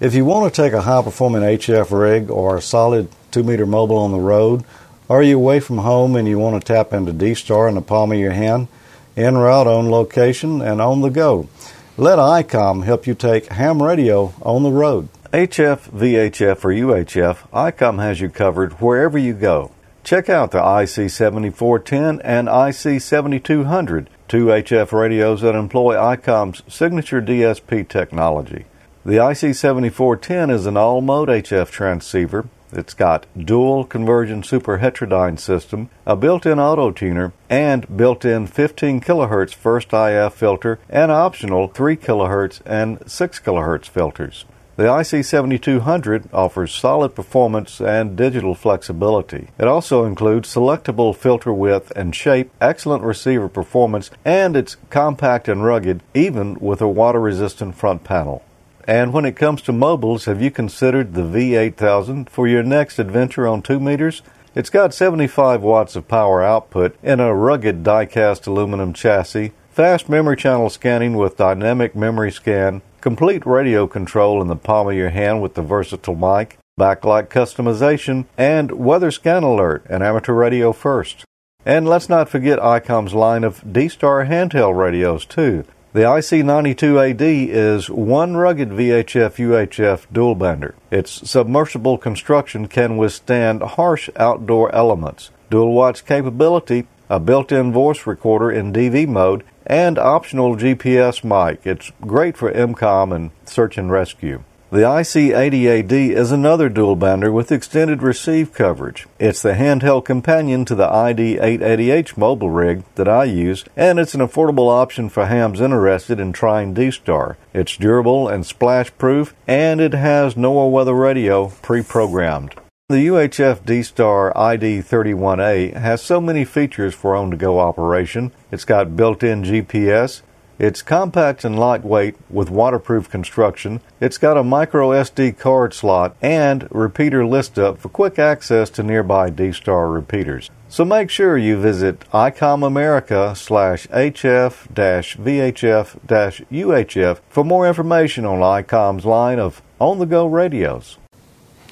If you want to take a high performing HF rig or a solid 2 meter mobile on the road, or you away from home and you want to tap into D Star in the palm of your hand, en route, on location, and on the go, let ICOM help you take ham radio on the road. HF, VHF, or UHF, ICOM has you covered wherever you go. Check out the IC7410 and IC7200, two HF radios that employ ICOM's signature DSP technology. The IC7410 is an all mode HF transceiver. It's got dual conversion super heterodyne system, a built-in auto tuner, and built-in 15 kHz first IF filter and optional 3 kHz and 6 kHz filters. The IC7200 offers solid performance and digital flexibility. It also includes selectable filter width and shape, excellent receiver performance, and it's compact and rugged, even with a water resistant front panel. And when it comes to mobiles, have you considered the V8000 for your next adventure on 2 meters? It's got 75 watts of power output in a rugged die cast aluminum chassis, fast memory channel scanning with dynamic memory scan, complete radio control in the palm of your hand with the versatile mic, backlight customization, and weather scan alert and amateur radio first. And let's not forget ICOM's line of D-Star handheld radios too. The IC92AD is one rugged VHF UHF dual bander. Its submersible construction can withstand harsh outdoor elements, dual watch capability, a built-in voice recorder in DV mode, and optional GPS mic. It's great for EmComm and search and rescue. The IC80AD is another dual bander with extended receive coverage. It's the handheld companion to the ID880H mobile rig that I use, and it's an affordable option for hams interested in trying D-Star. It's durable and splash proof, and it has NOAA weather radio pre-programmed. The UHF D-Star ID31A has so many features for on-the-go operation. It's got built-in GPS, it's compact and lightweight with waterproof construction. It's got a micro SD card slot and repeater list up for quick access to nearby D-Star repeaters. So make sure you visit ICOM America slash HF dash VHF dash UHF for more information on ICOM's line of on-the-go radios.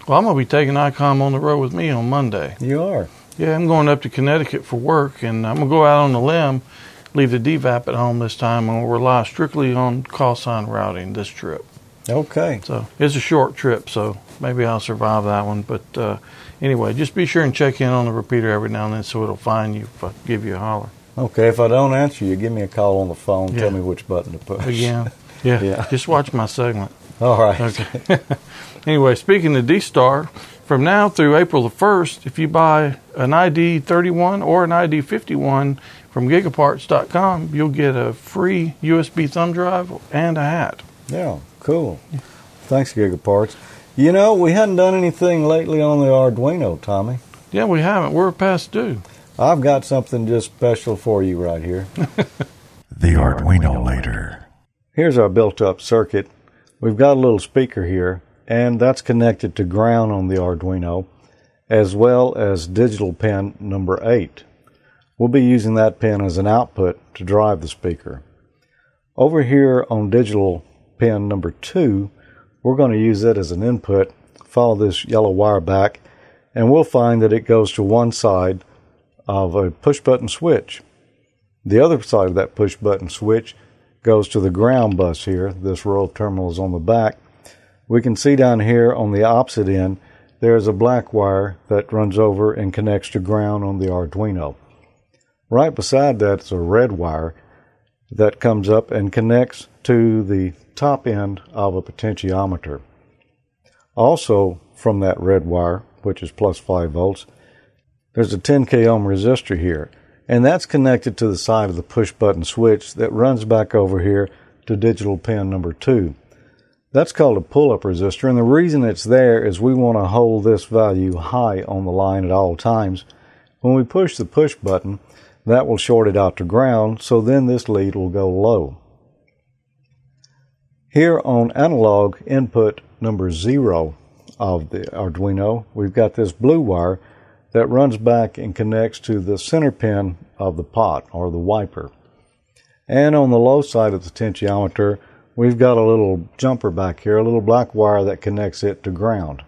Well, I'm going to be taking ICOM on the road with me on Monday. You are? Yeah, I'm going up to Connecticut for work, and I'm going to go out on the limb, leave the DVAP at home this time, and we'll rely strictly on call sign routing this trip. Okay. So it's a short trip, so maybe I'll survive that one. But uh, anyway, just be sure and check in on the repeater every now and then so it'll find you if I give you a holler. Okay, if I don't answer you, give me a call on the phone. Yeah. Tell me which button to push. Again. (laughs) Yeah. Yeah. Just watch my segment. All right. Okay. (laughs) anyway, speaking of D Star, from now through April the 1st, if you buy an ID 31 or an ID 51 from gigaparts.com, you'll get a free USB thumb drive and a hat. Yeah, cool. Thanks, Gigaparts. You know, we hadn't done anything lately on the Arduino, Tommy. Yeah, we haven't. We're past due. I've got something just special for you right here. (laughs) The Arduino later. Here's our built up circuit. We've got a little speaker here, and that's connected to ground on the Arduino, as well as digital pin number 8. We'll be using that pin as an output to drive the speaker. Over here on digital pin number 2, we're going to use it as an input, follow this yellow wire back, and we'll find that it goes to one side of a push button switch. The other side of that push button switch goes to the ground bus here. This row of terminals on the back. We can see down here on the opposite end, there's a black wire that runs over and connects to ground on the Arduino. Right beside that is a red wire that comes up and connects to the top end of a potentiometer. Also, from that red wire, which is plus 5 volts, there's a 10k ohm resistor here, and that's connected to the side of the push button switch that runs back over here to digital pin number 2. That's called a pull up resistor, and the reason it's there is we want to hold this value high on the line at all times. When we push the push button, that will short it out to ground, so then this lead will go low. Here on analog input number zero of the Arduino, we've got this blue wire that runs back and connects to the center pin of the pot or the wiper. And on the low side of the potentiometer, we've got a little jumper back here, a little black wire that connects it to ground.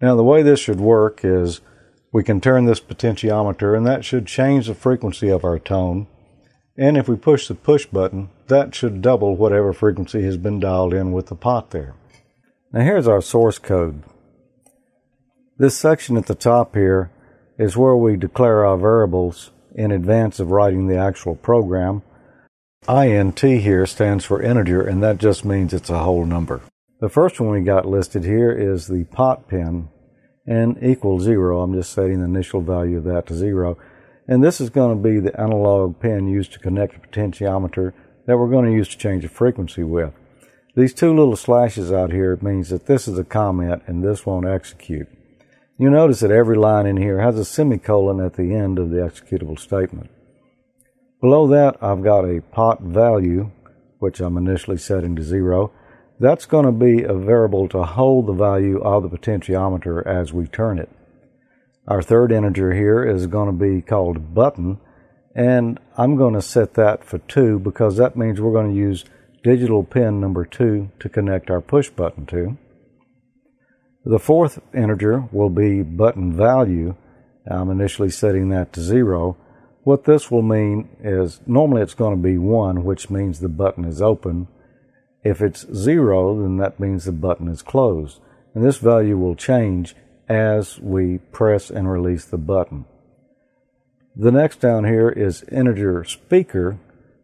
Now the way this should work is we can turn this potentiometer and that should change the frequency of our tone. And if we push the push button, that should double whatever frequency has been dialed in with the pot there. Now here's our source code. This section at the top here is where we declare our variables in advance of writing the actual program. INT here stands for integer and that just means it's a whole number. The first one we got listed here is the pot pin and equals zero. I'm just setting the initial value of that to zero. And this is going to be the analog pin used to connect the potentiometer that we're going to use to change the frequency with. These two little slashes out here means that this is a comment and this won't execute. You notice that every line in here has a semicolon at the end of the executable statement. Below that, I've got a pot value, which I'm initially setting to zero, that's going to be a variable to hold the value of the potentiometer as we turn it. Our third integer here is going to be called button, and I'm going to set that for 2 because that means we're going to use digital pin number 2 to connect our push button to. The fourth integer will be button value. I'm initially setting that to 0. What this will mean is normally it's going to be 1, which means the button is open, if it's zero, then that means the button is closed. And this value will change as we press and release the button. The next down here is integer speaker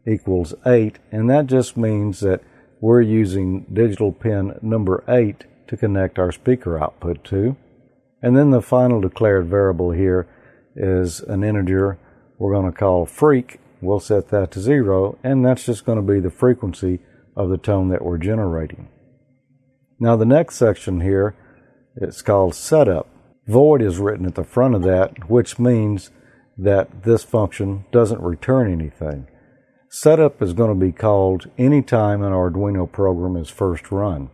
equals 8, and that just means that we're using digital pin number 8 to connect our speaker output to. And then the final declared variable here is an integer we're going to call freq. We'll set that to 0, and that's just going to be the frequency of the tone that we're generating. Now the next section here, it's called setup. Void is written at the front of that, which means that this function doesn't return anything. Setup is going to be called anytime an Arduino program is first run.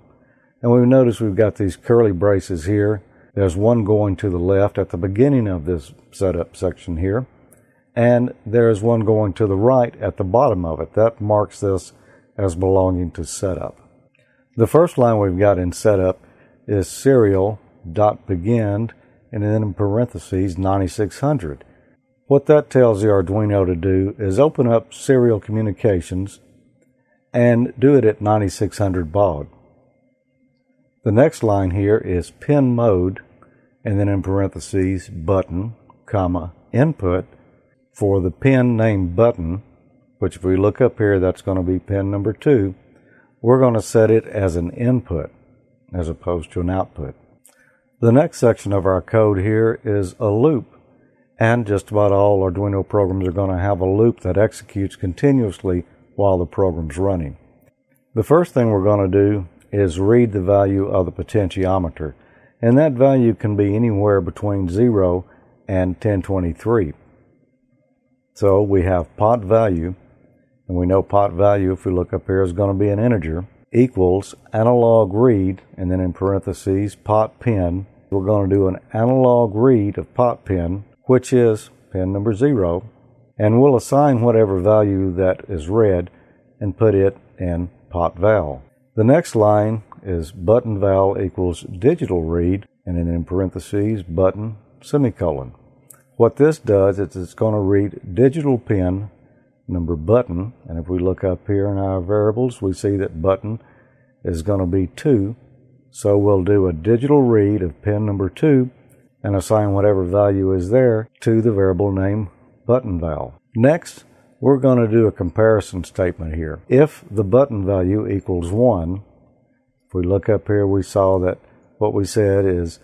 And we notice we've got these curly braces here. There's one going to the left at the beginning of this setup section here. And there's one going to the right at the bottom of it. That marks this as belonging to setup. The first line we've got in setup is serial dot begin and then in parentheses 9600. What that tells the Arduino to do is open up serial communications and do it at 9600 baud. The next line here is pin mode and then in parentheses button, comma, input for the pin named button which if we look up here, that's going to be pin number two, we're going to set it as an input as opposed to an output. The next section of our code here is a loop. And just about all Arduino programs are going to have a loop that executes continuously while the program's running. The first thing we're going to do is read the value of the potentiometer. And that value can be anywhere between 0 and 1023. So we have pot value and we know pot value, if we look up here, is going to be an integer. equals analog read, and then in parentheses, pot pin. We're going to do an analog read of pot pin, which is pin number zero, and we'll assign whatever value that is read and put it in pot val. The next line is button val equals digital read, and then in parentheses, button semicolon. What this does is it's going to read digital pin number button, and if we look up here in our variables, we see that button is going to be 2. So we'll do a digital read of pin number 2 and assign whatever value is there to the variable name button val. Next, we're going to do a comparison statement here. If the button value equals 1, if we look up here, we saw that what we said is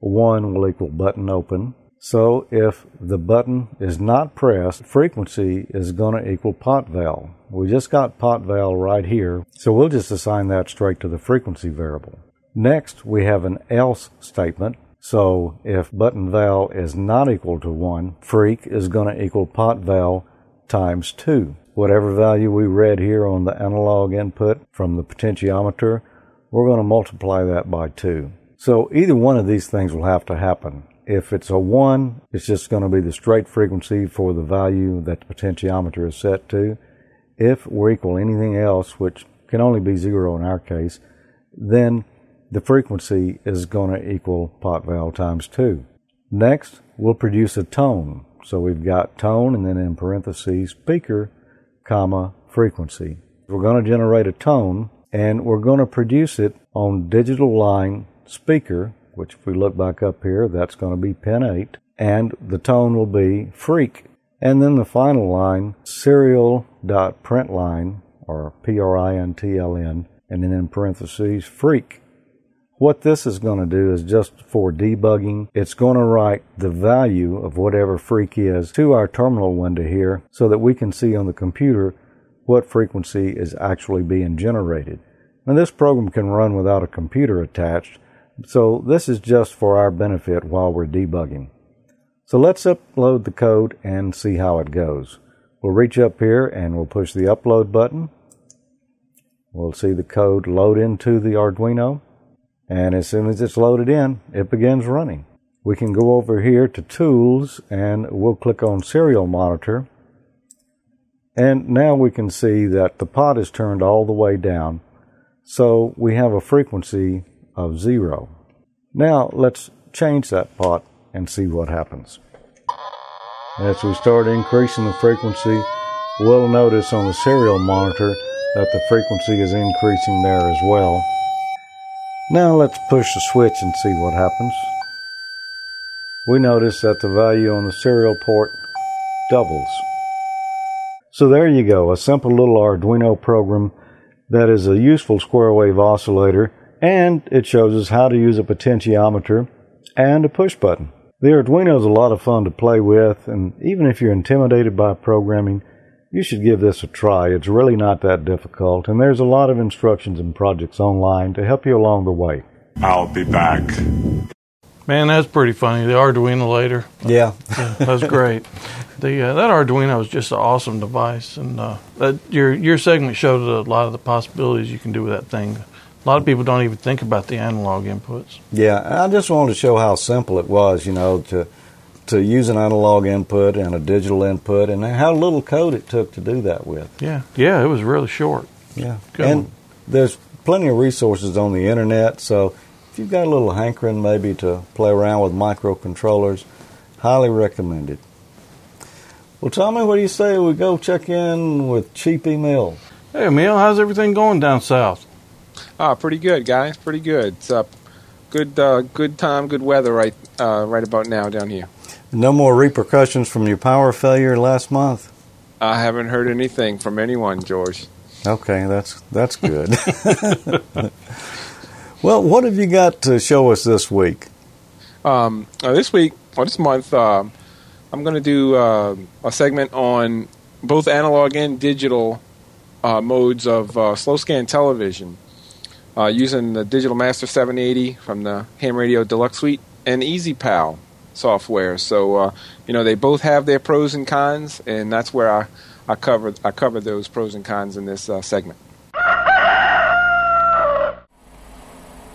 1 will equal button open. So if the button is not pressed, frequency is going to equal pot val. We just got pot val right here, so we'll just assign that straight to the frequency variable. Next, we have an else statement. So if button val is not equal to 1, freq is going to equal pot val times 2. Whatever value we read here on the analog input from the potentiometer, we're going to multiply that by 2. So either one of these things will have to happen. If it's a 1, it's just going to be the straight frequency for the value that the potentiometer is set to. If we're equal anything else, which can only be 0 in our case, then the frequency is going to equal pot val times 2. Next, we'll produce a tone. So we've got tone and then in parentheses speaker, comma, frequency. We're going to generate a tone and we're going to produce it on digital line speaker which if we look back up here, that's going to be pin 8, and the tone will be freq. And then the final line, serial.println, or P-R-I-N-T-L-N, and then in parentheses, freq. What this is going to do is just for debugging, it's going to write the value of whatever freq is to our terminal window here so that we can see on the computer what frequency is actually being generated. Now this program can run without a computer attached, so this is just for our benefit while we're debugging. So let's upload the code and see how it goes. We'll reach up here and we'll push the upload button. We'll see the code load into the Arduino. And as soon as it's loaded in, it begins running. We can go over here to Tools and we'll click on Serial Monitor. And now we can see that the pot is turned all the way down. So we have a frequency of zero. Now let's change that pot and see what happens. As we start increasing the frequency, we'll notice on the serial monitor that the frequency is increasing there as well. Now let's push the switch and see what happens. We notice that the value on the serial port doubles. So there you go, a simple little Arduino program that is a useful square wave oscillator and it shows us how to use a potentiometer and a push button. The Arduino is a lot of fun to play with, and even if you're intimidated by programming, you should give this a try. It's really not that difficult, and there's a lot of instructions and projects online to help you along the way. I'll be back. Man, that's pretty funny. The Arduino later. Yeah. (laughs) yeah that's great. The uh, that Arduino is just an awesome device, and uh, that, your your segment showed a lot of the possibilities you can do with that thing. A lot of people don't even think about the analog inputs. Yeah, I just wanted to show how simple it was, you know, to to use an analog input and a digital input, and how little code it took to do that with. Yeah, yeah, it was really short. Yeah, Good and one. there's plenty of resources on the internet, so if you've got a little hankering maybe to play around with microcontrollers, highly recommended. Well, Tommy, what do you say we go check in with Cheap Emil? Hey, Emil, how's everything going down south? Ah, pretty good, guys. Pretty good. It's uh, good, uh, good time, good weather right, uh, right about now down here. No more repercussions from your power failure last month. I haven't heard anything from anyone, George. Okay, that's that's good. (laughs) well, what have you got to show us this week? Um, uh, this week or this month, uh, I'm going to do uh, a segment on both analog and digital uh, modes of uh, slow scan television uh, using the Digital Master 780 from the Ham Radio Deluxe Suite and EasyPal software. So uh, you know they both have their pros and cons, and that's where I I covered I covered those pros and cons in this uh, segment.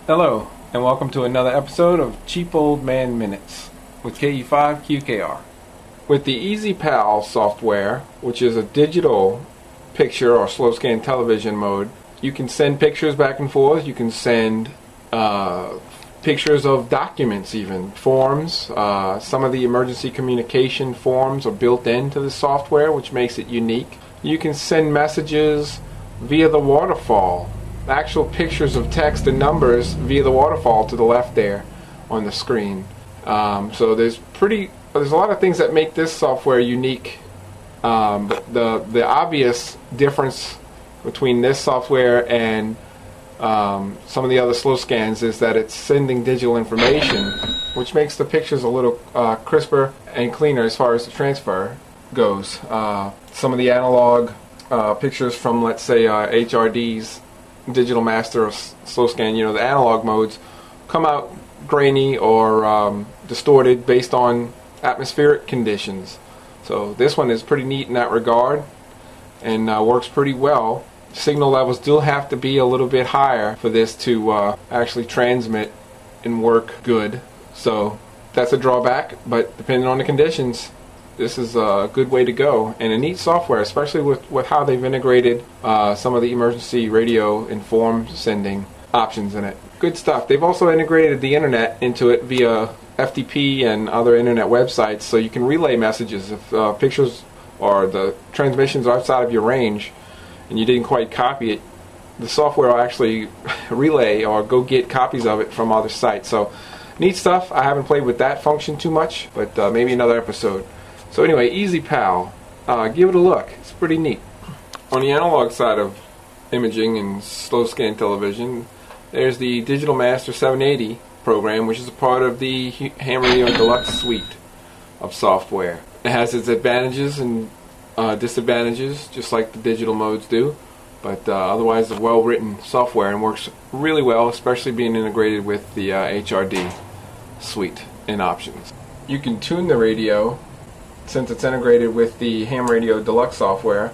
Hello, and welcome to another episode of Cheap Old Man Minutes with KE5QKR. With the EasyPal software, which is a digital picture or slow scan television mode, you can send pictures back and forth. You can send uh, pictures of documents, even forms. Uh, some of the emergency communication forms are built into the software, which makes it unique. You can send messages via the waterfall, actual pictures of text and numbers via the waterfall to the left there on the screen. Um, so there's pretty there's a lot of things that make this software unique. Um, the the obvious difference between this software and um, some of the other slow scans is that it's sending digital information, which makes the pictures a little uh, crisper and cleaner as far as the transfer goes. Uh, some of the analog uh, pictures from, let's say, uh, HRD's digital master or slow scan, you know, the analog modes come out grainy or um, distorted based on atmospheric conditions. So this one is pretty neat in that regard and uh, works pretty well. Signal levels still have to be a little bit higher for this to uh, actually transmit and work good. So that's a drawback, but depending on the conditions, this is a good way to go and a neat software, especially with, with how they've integrated uh, some of the emergency radio inform sending options in it. Good stuff. They've also integrated the internet into it via FTP and other internet websites, so you can relay messages if uh, pictures or the transmissions are outside of your range and you didn't quite copy it. The software will actually (laughs) relay or go get copies of it from other sites. So neat stuff. I haven't played with that function too much, but uh, maybe another episode. So anyway, EasyPal, uh, give it a look. It's pretty neat. On the analog side of imaging and slow scan television, there's the Digital Master 780 program, which is a part of the Ham Radio Deluxe suite of software. It has its advantages and uh, disadvantages, just like the digital modes do, but uh, otherwise, well-written software and works really well, especially being integrated with the uh, HRD suite and options. You can tune the radio since it's integrated with the Ham Radio Deluxe software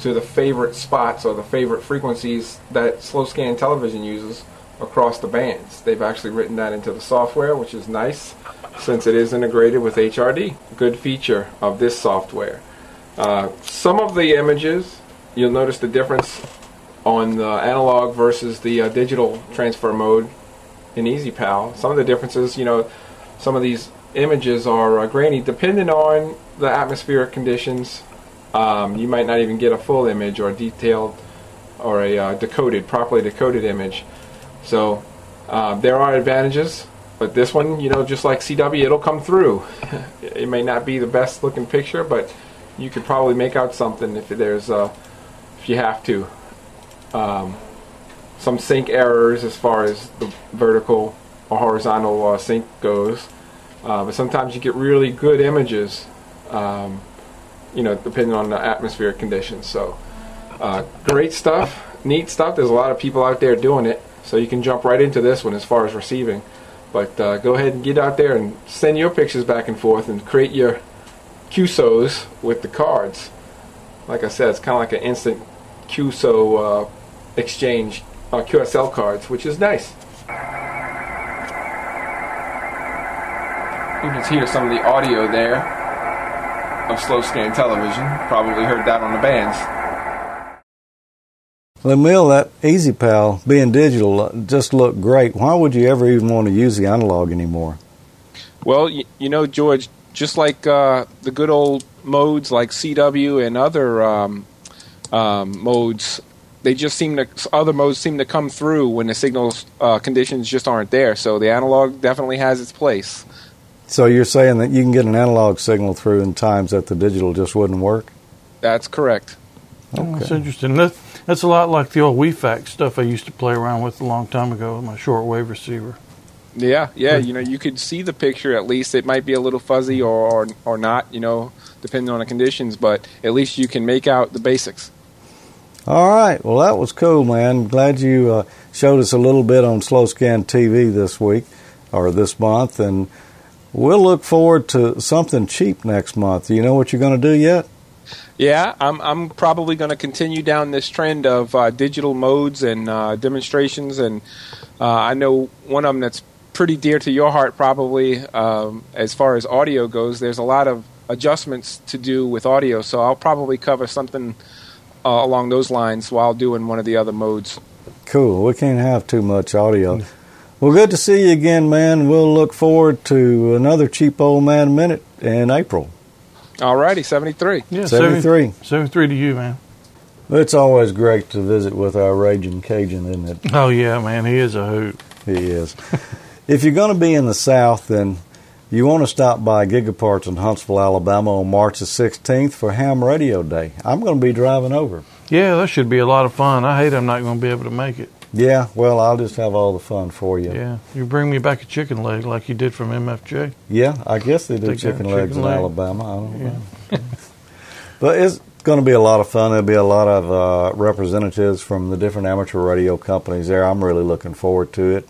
to the favorite spots or the favorite frequencies that slow scan television uses across the bands. They've actually written that into the software, which is nice since it is integrated with HRD. Good feature of this software. Uh, some of the images, you'll notice the difference on the analog versus the uh, digital transfer mode in EasyPal. Some of the differences, you know, some of these images are uh, grainy depending on the atmospheric conditions. Um, you might not even get a full image or a detailed or a uh, decoded, properly decoded image. So uh, there are advantages, but this one, you know, just like CW, it'll come through. (laughs) it may not be the best looking picture, but you could probably make out something if there's uh, if you have to. Um, some sync errors as far as the vertical or horizontal uh, sync goes, uh, but sometimes you get really good images. Um, you know, depending on the atmospheric conditions. So, uh, great stuff, neat stuff. There's a lot of people out there doing it, so you can jump right into this one as far as receiving. But uh, go ahead and get out there and send your pictures back and forth and create your QSOs with the cards. Like I said, it's kind of like an instant QSO uh, exchange, uh, QSL cards, which is nice. You can hear some of the audio there of slow scan television. Probably heard that on the bands. Emil, that EasyPal being digital uh, just looked great. Why would you ever even want to use the analog anymore? Well, you, you know, George, just like uh, the good old modes like CW and other um, um, modes, they just seem to other modes seem to come through when the signal uh, conditions just aren't there. So the analog definitely has its place. So you're saying that you can get an analog signal through in times that the digital just wouldn't work? That's correct. Oh, that's interesting. That, that's a lot like the old WeFax stuff I used to play around with a long time ago with my shortwave receiver. Yeah, yeah. You know, you could see the picture at least. It might be a little fuzzy or or, or not. You know, depending on the conditions, but at least you can make out the basics. All right. Well, that was cool, man. Glad you uh, showed us a little bit on Slow Scan TV this week or this month, and we'll look forward to something cheap next month. Do you know what you're going to do yet? Yeah, I'm I'm probably going to continue down this trend of uh, digital modes and uh, demonstrations, and uh, I know one of them that's pretty dear to your heart, probably um, as far as audio goes. There's a lot of adjustments to do with audio, so I'll probably cover something uh, along those lines while doing one of the other modes. Cool. We can't have too much audio. Well, good to see you again, man. We'll look forward to another cheap old man minute in April. All righty, 73. Yeah, 73. 73 to you, man. It's always great to visit with our raging Cajun, isn't it? Oh, yeah, man. He is a hoot. He is. If you're going to be in the South, then you want to stop by Gigaparts in Huntsville, Alabama on March the 16th for Ham Radio Day. I'm going to be driving over. Yeah, that should be a lot of fun. I hate I'm not going to be able to make it. Yeah, well, I'll just have all the fun for you. Yeah, you bring me back a chicken leg like you did from MFJ. Yeah, I guess they do chicken legs chicken in leg. Alabama. I don't Yeah. know. (laughs) but it's going to be a lot of fun. There'll be a lot of uh, representatives from the different amateur radio companies there. I'm really looking forward to it.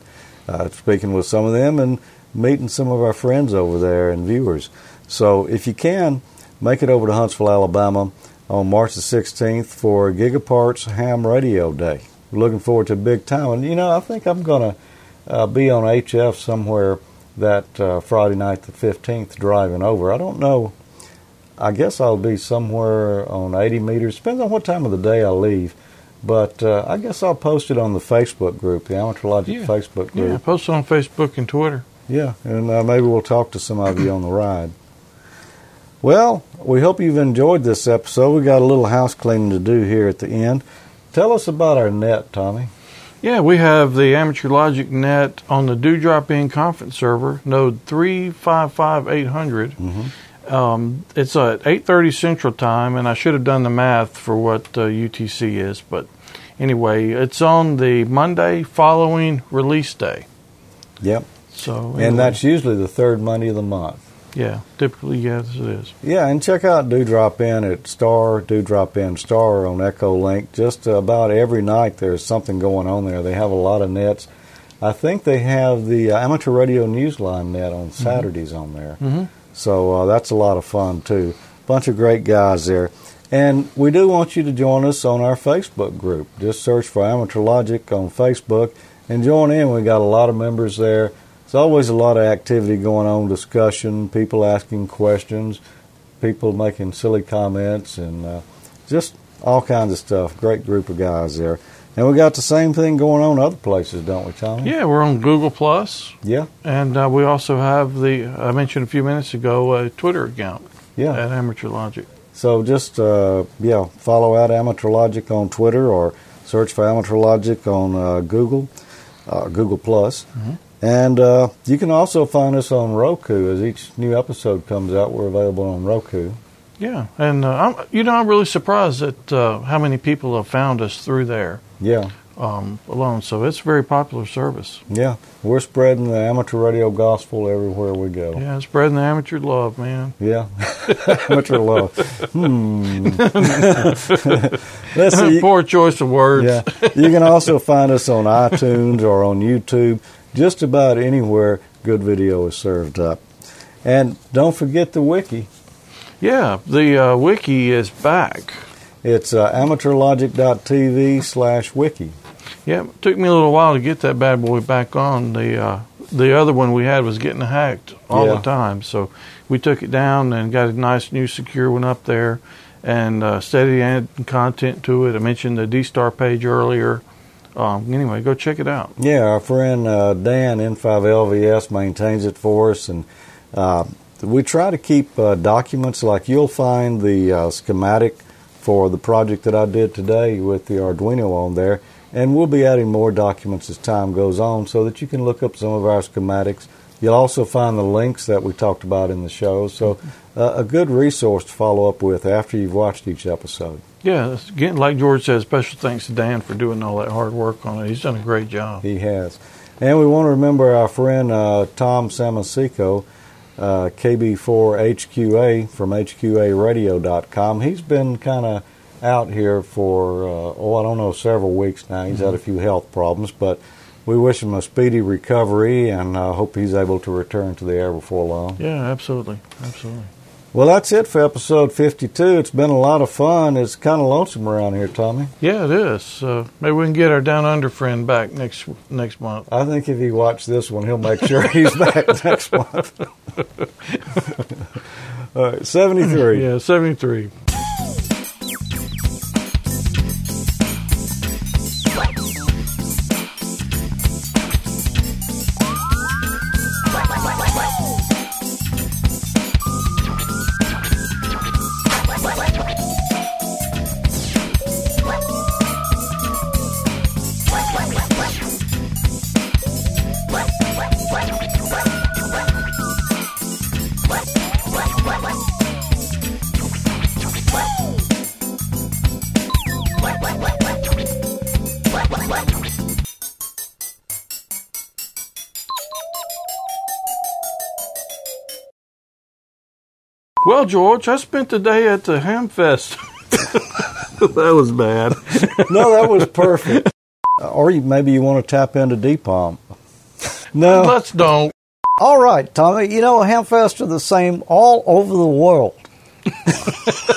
Uh, speaking with some of them and meeting some of our friends over there and viewers. So if you can, make it over to Huntsville, Alabama on March the 16th for Gigaparts Ham Radio Day. Looking forward to a big time. And, you know, I think I'm going to uh, be on HF somewhere that uh, Friday night, the 15th, driving over. I don't know. I guess I'll be somewhere on 80 meters. Depends on what time of the day I leave. But uh, I guess I'll post it on the Facebook group, the Amateur Logic Yeah. Facebook group. Yeah, post it on Facebook and Twitter. Yeah, and uh, maybe we'll talk to some of you on the ride. Well, we hope you've enjoyed this episode. We got a little house cleaning to do here at the end. Tell us about our net, Tommy. Yeah, we have the Amateur Logic Net on the Dewdrop In conference server, node 355800. Um, it's at 8.30 Central Time, and I should have done the math for what uh, UTC is, but anyway, it's on the Monday following release day. Yep. So And that's usually the third Monday of the month. yeah, typically yes, it is. Yeah, and check out Dewdrop In at Star, Dewdrop In Star on Echo Link. Just about every night there's something going on there. They have a lot of nets. I think they have the uh, Amateur Radio Newsline net on Saturdays on there. Mhm. So uh, that's a lot of fun too. Bunch of great guys there. And we do want you to join us on our Facebook group. Just search for Amateur Logic on Facebook and join in. We got a lot of members there. There's always a lot of activity going on, discussion, people asking questions, people making silly comments, and uh, just all kinds of stuff. Great group of guys there. And we got the same thing going on other places, don't we, Tommy? Yeah, we're on Google Plus, Yeah. and uh, we also have the I mentioned a few minutes ago a Twitter account Yeah. at Amateur Logic. So just uh, yeah, follow out Amateur Logic on Twitter or search for Amateur Logic on uh, Google, uh, Google Plus, and uh, you can also find us on Roku as each new episode comes out. We're available on Roku. Yeah, and uh, I'm, you know I'm really surprised at uh, how many people have found us through there Yeah, um, alone. So it's a very popular service. yeah, we're spreading the amateur radio gospel everywhere we go. Yeah, spreading the amateur love, man. Yeah, (laughs) amateur love. Hmm. (laughs) Let's see. Poor choice of words. Yeah. You can also find us on iTunes or on YouTube, just about anywhere good video is served up. And don't forget the wiki. Yeah, the uh, wiki is back. It's uh, amateurlogic.tv slash wiki. Yeah, it took me a little while to get that bad boy back on. The uh, the other one we had was getting hacked all Yeah. the time, so we took it down and got a nice new secure one up there, and uh, steady adding content to it. I mentioned the D Star page earlier. Um, anyway, go check it out. Yeah, our friend uh, Dan N5LVS maintains it for us, and uh, we try to keep uh, documents like you'll find the uh, schematic for the project that I did today with the Arduino on there, and we'll be adding more documents as time goes on so that you can look up some of our schematics. You'll also find the links that we talked about in the show, so uh, a good resource to follow up with after you've watched each episode. Yeah, again, like George says, special thanks to Dan for doing all that hard work on it. He's done a great job. He has. And we want to remember our friend uh, Tom Samasico, uh, KB4HQA from HQARadio.com. He's been kind of out here for, uh, oh, I don't know, several weeks now. He's had a few health problems, but we wish him a speedy recovery and uh, hope he's able to return to the air before long. Yeah, absolutely, absolutely. Well, that's it for episode 52. It's been a lot of fun. It's kind of lonesome around here, Tommy. Yeah, it is. So maybe we can get our down under friend back next next month. I think if he watches this one, he'll make sure (laughs) he's back (laughs) next month. (laughs) All right, 73. Yeah, 73. Well, George, I spent the day at the Hamfest. (laughs) that was bad. no, that was perfect. Or you, maybe you want to tap into DPOM. No. Let's don't. All right, Tommy. You know, Hamfest are the same all over the world. (laughs)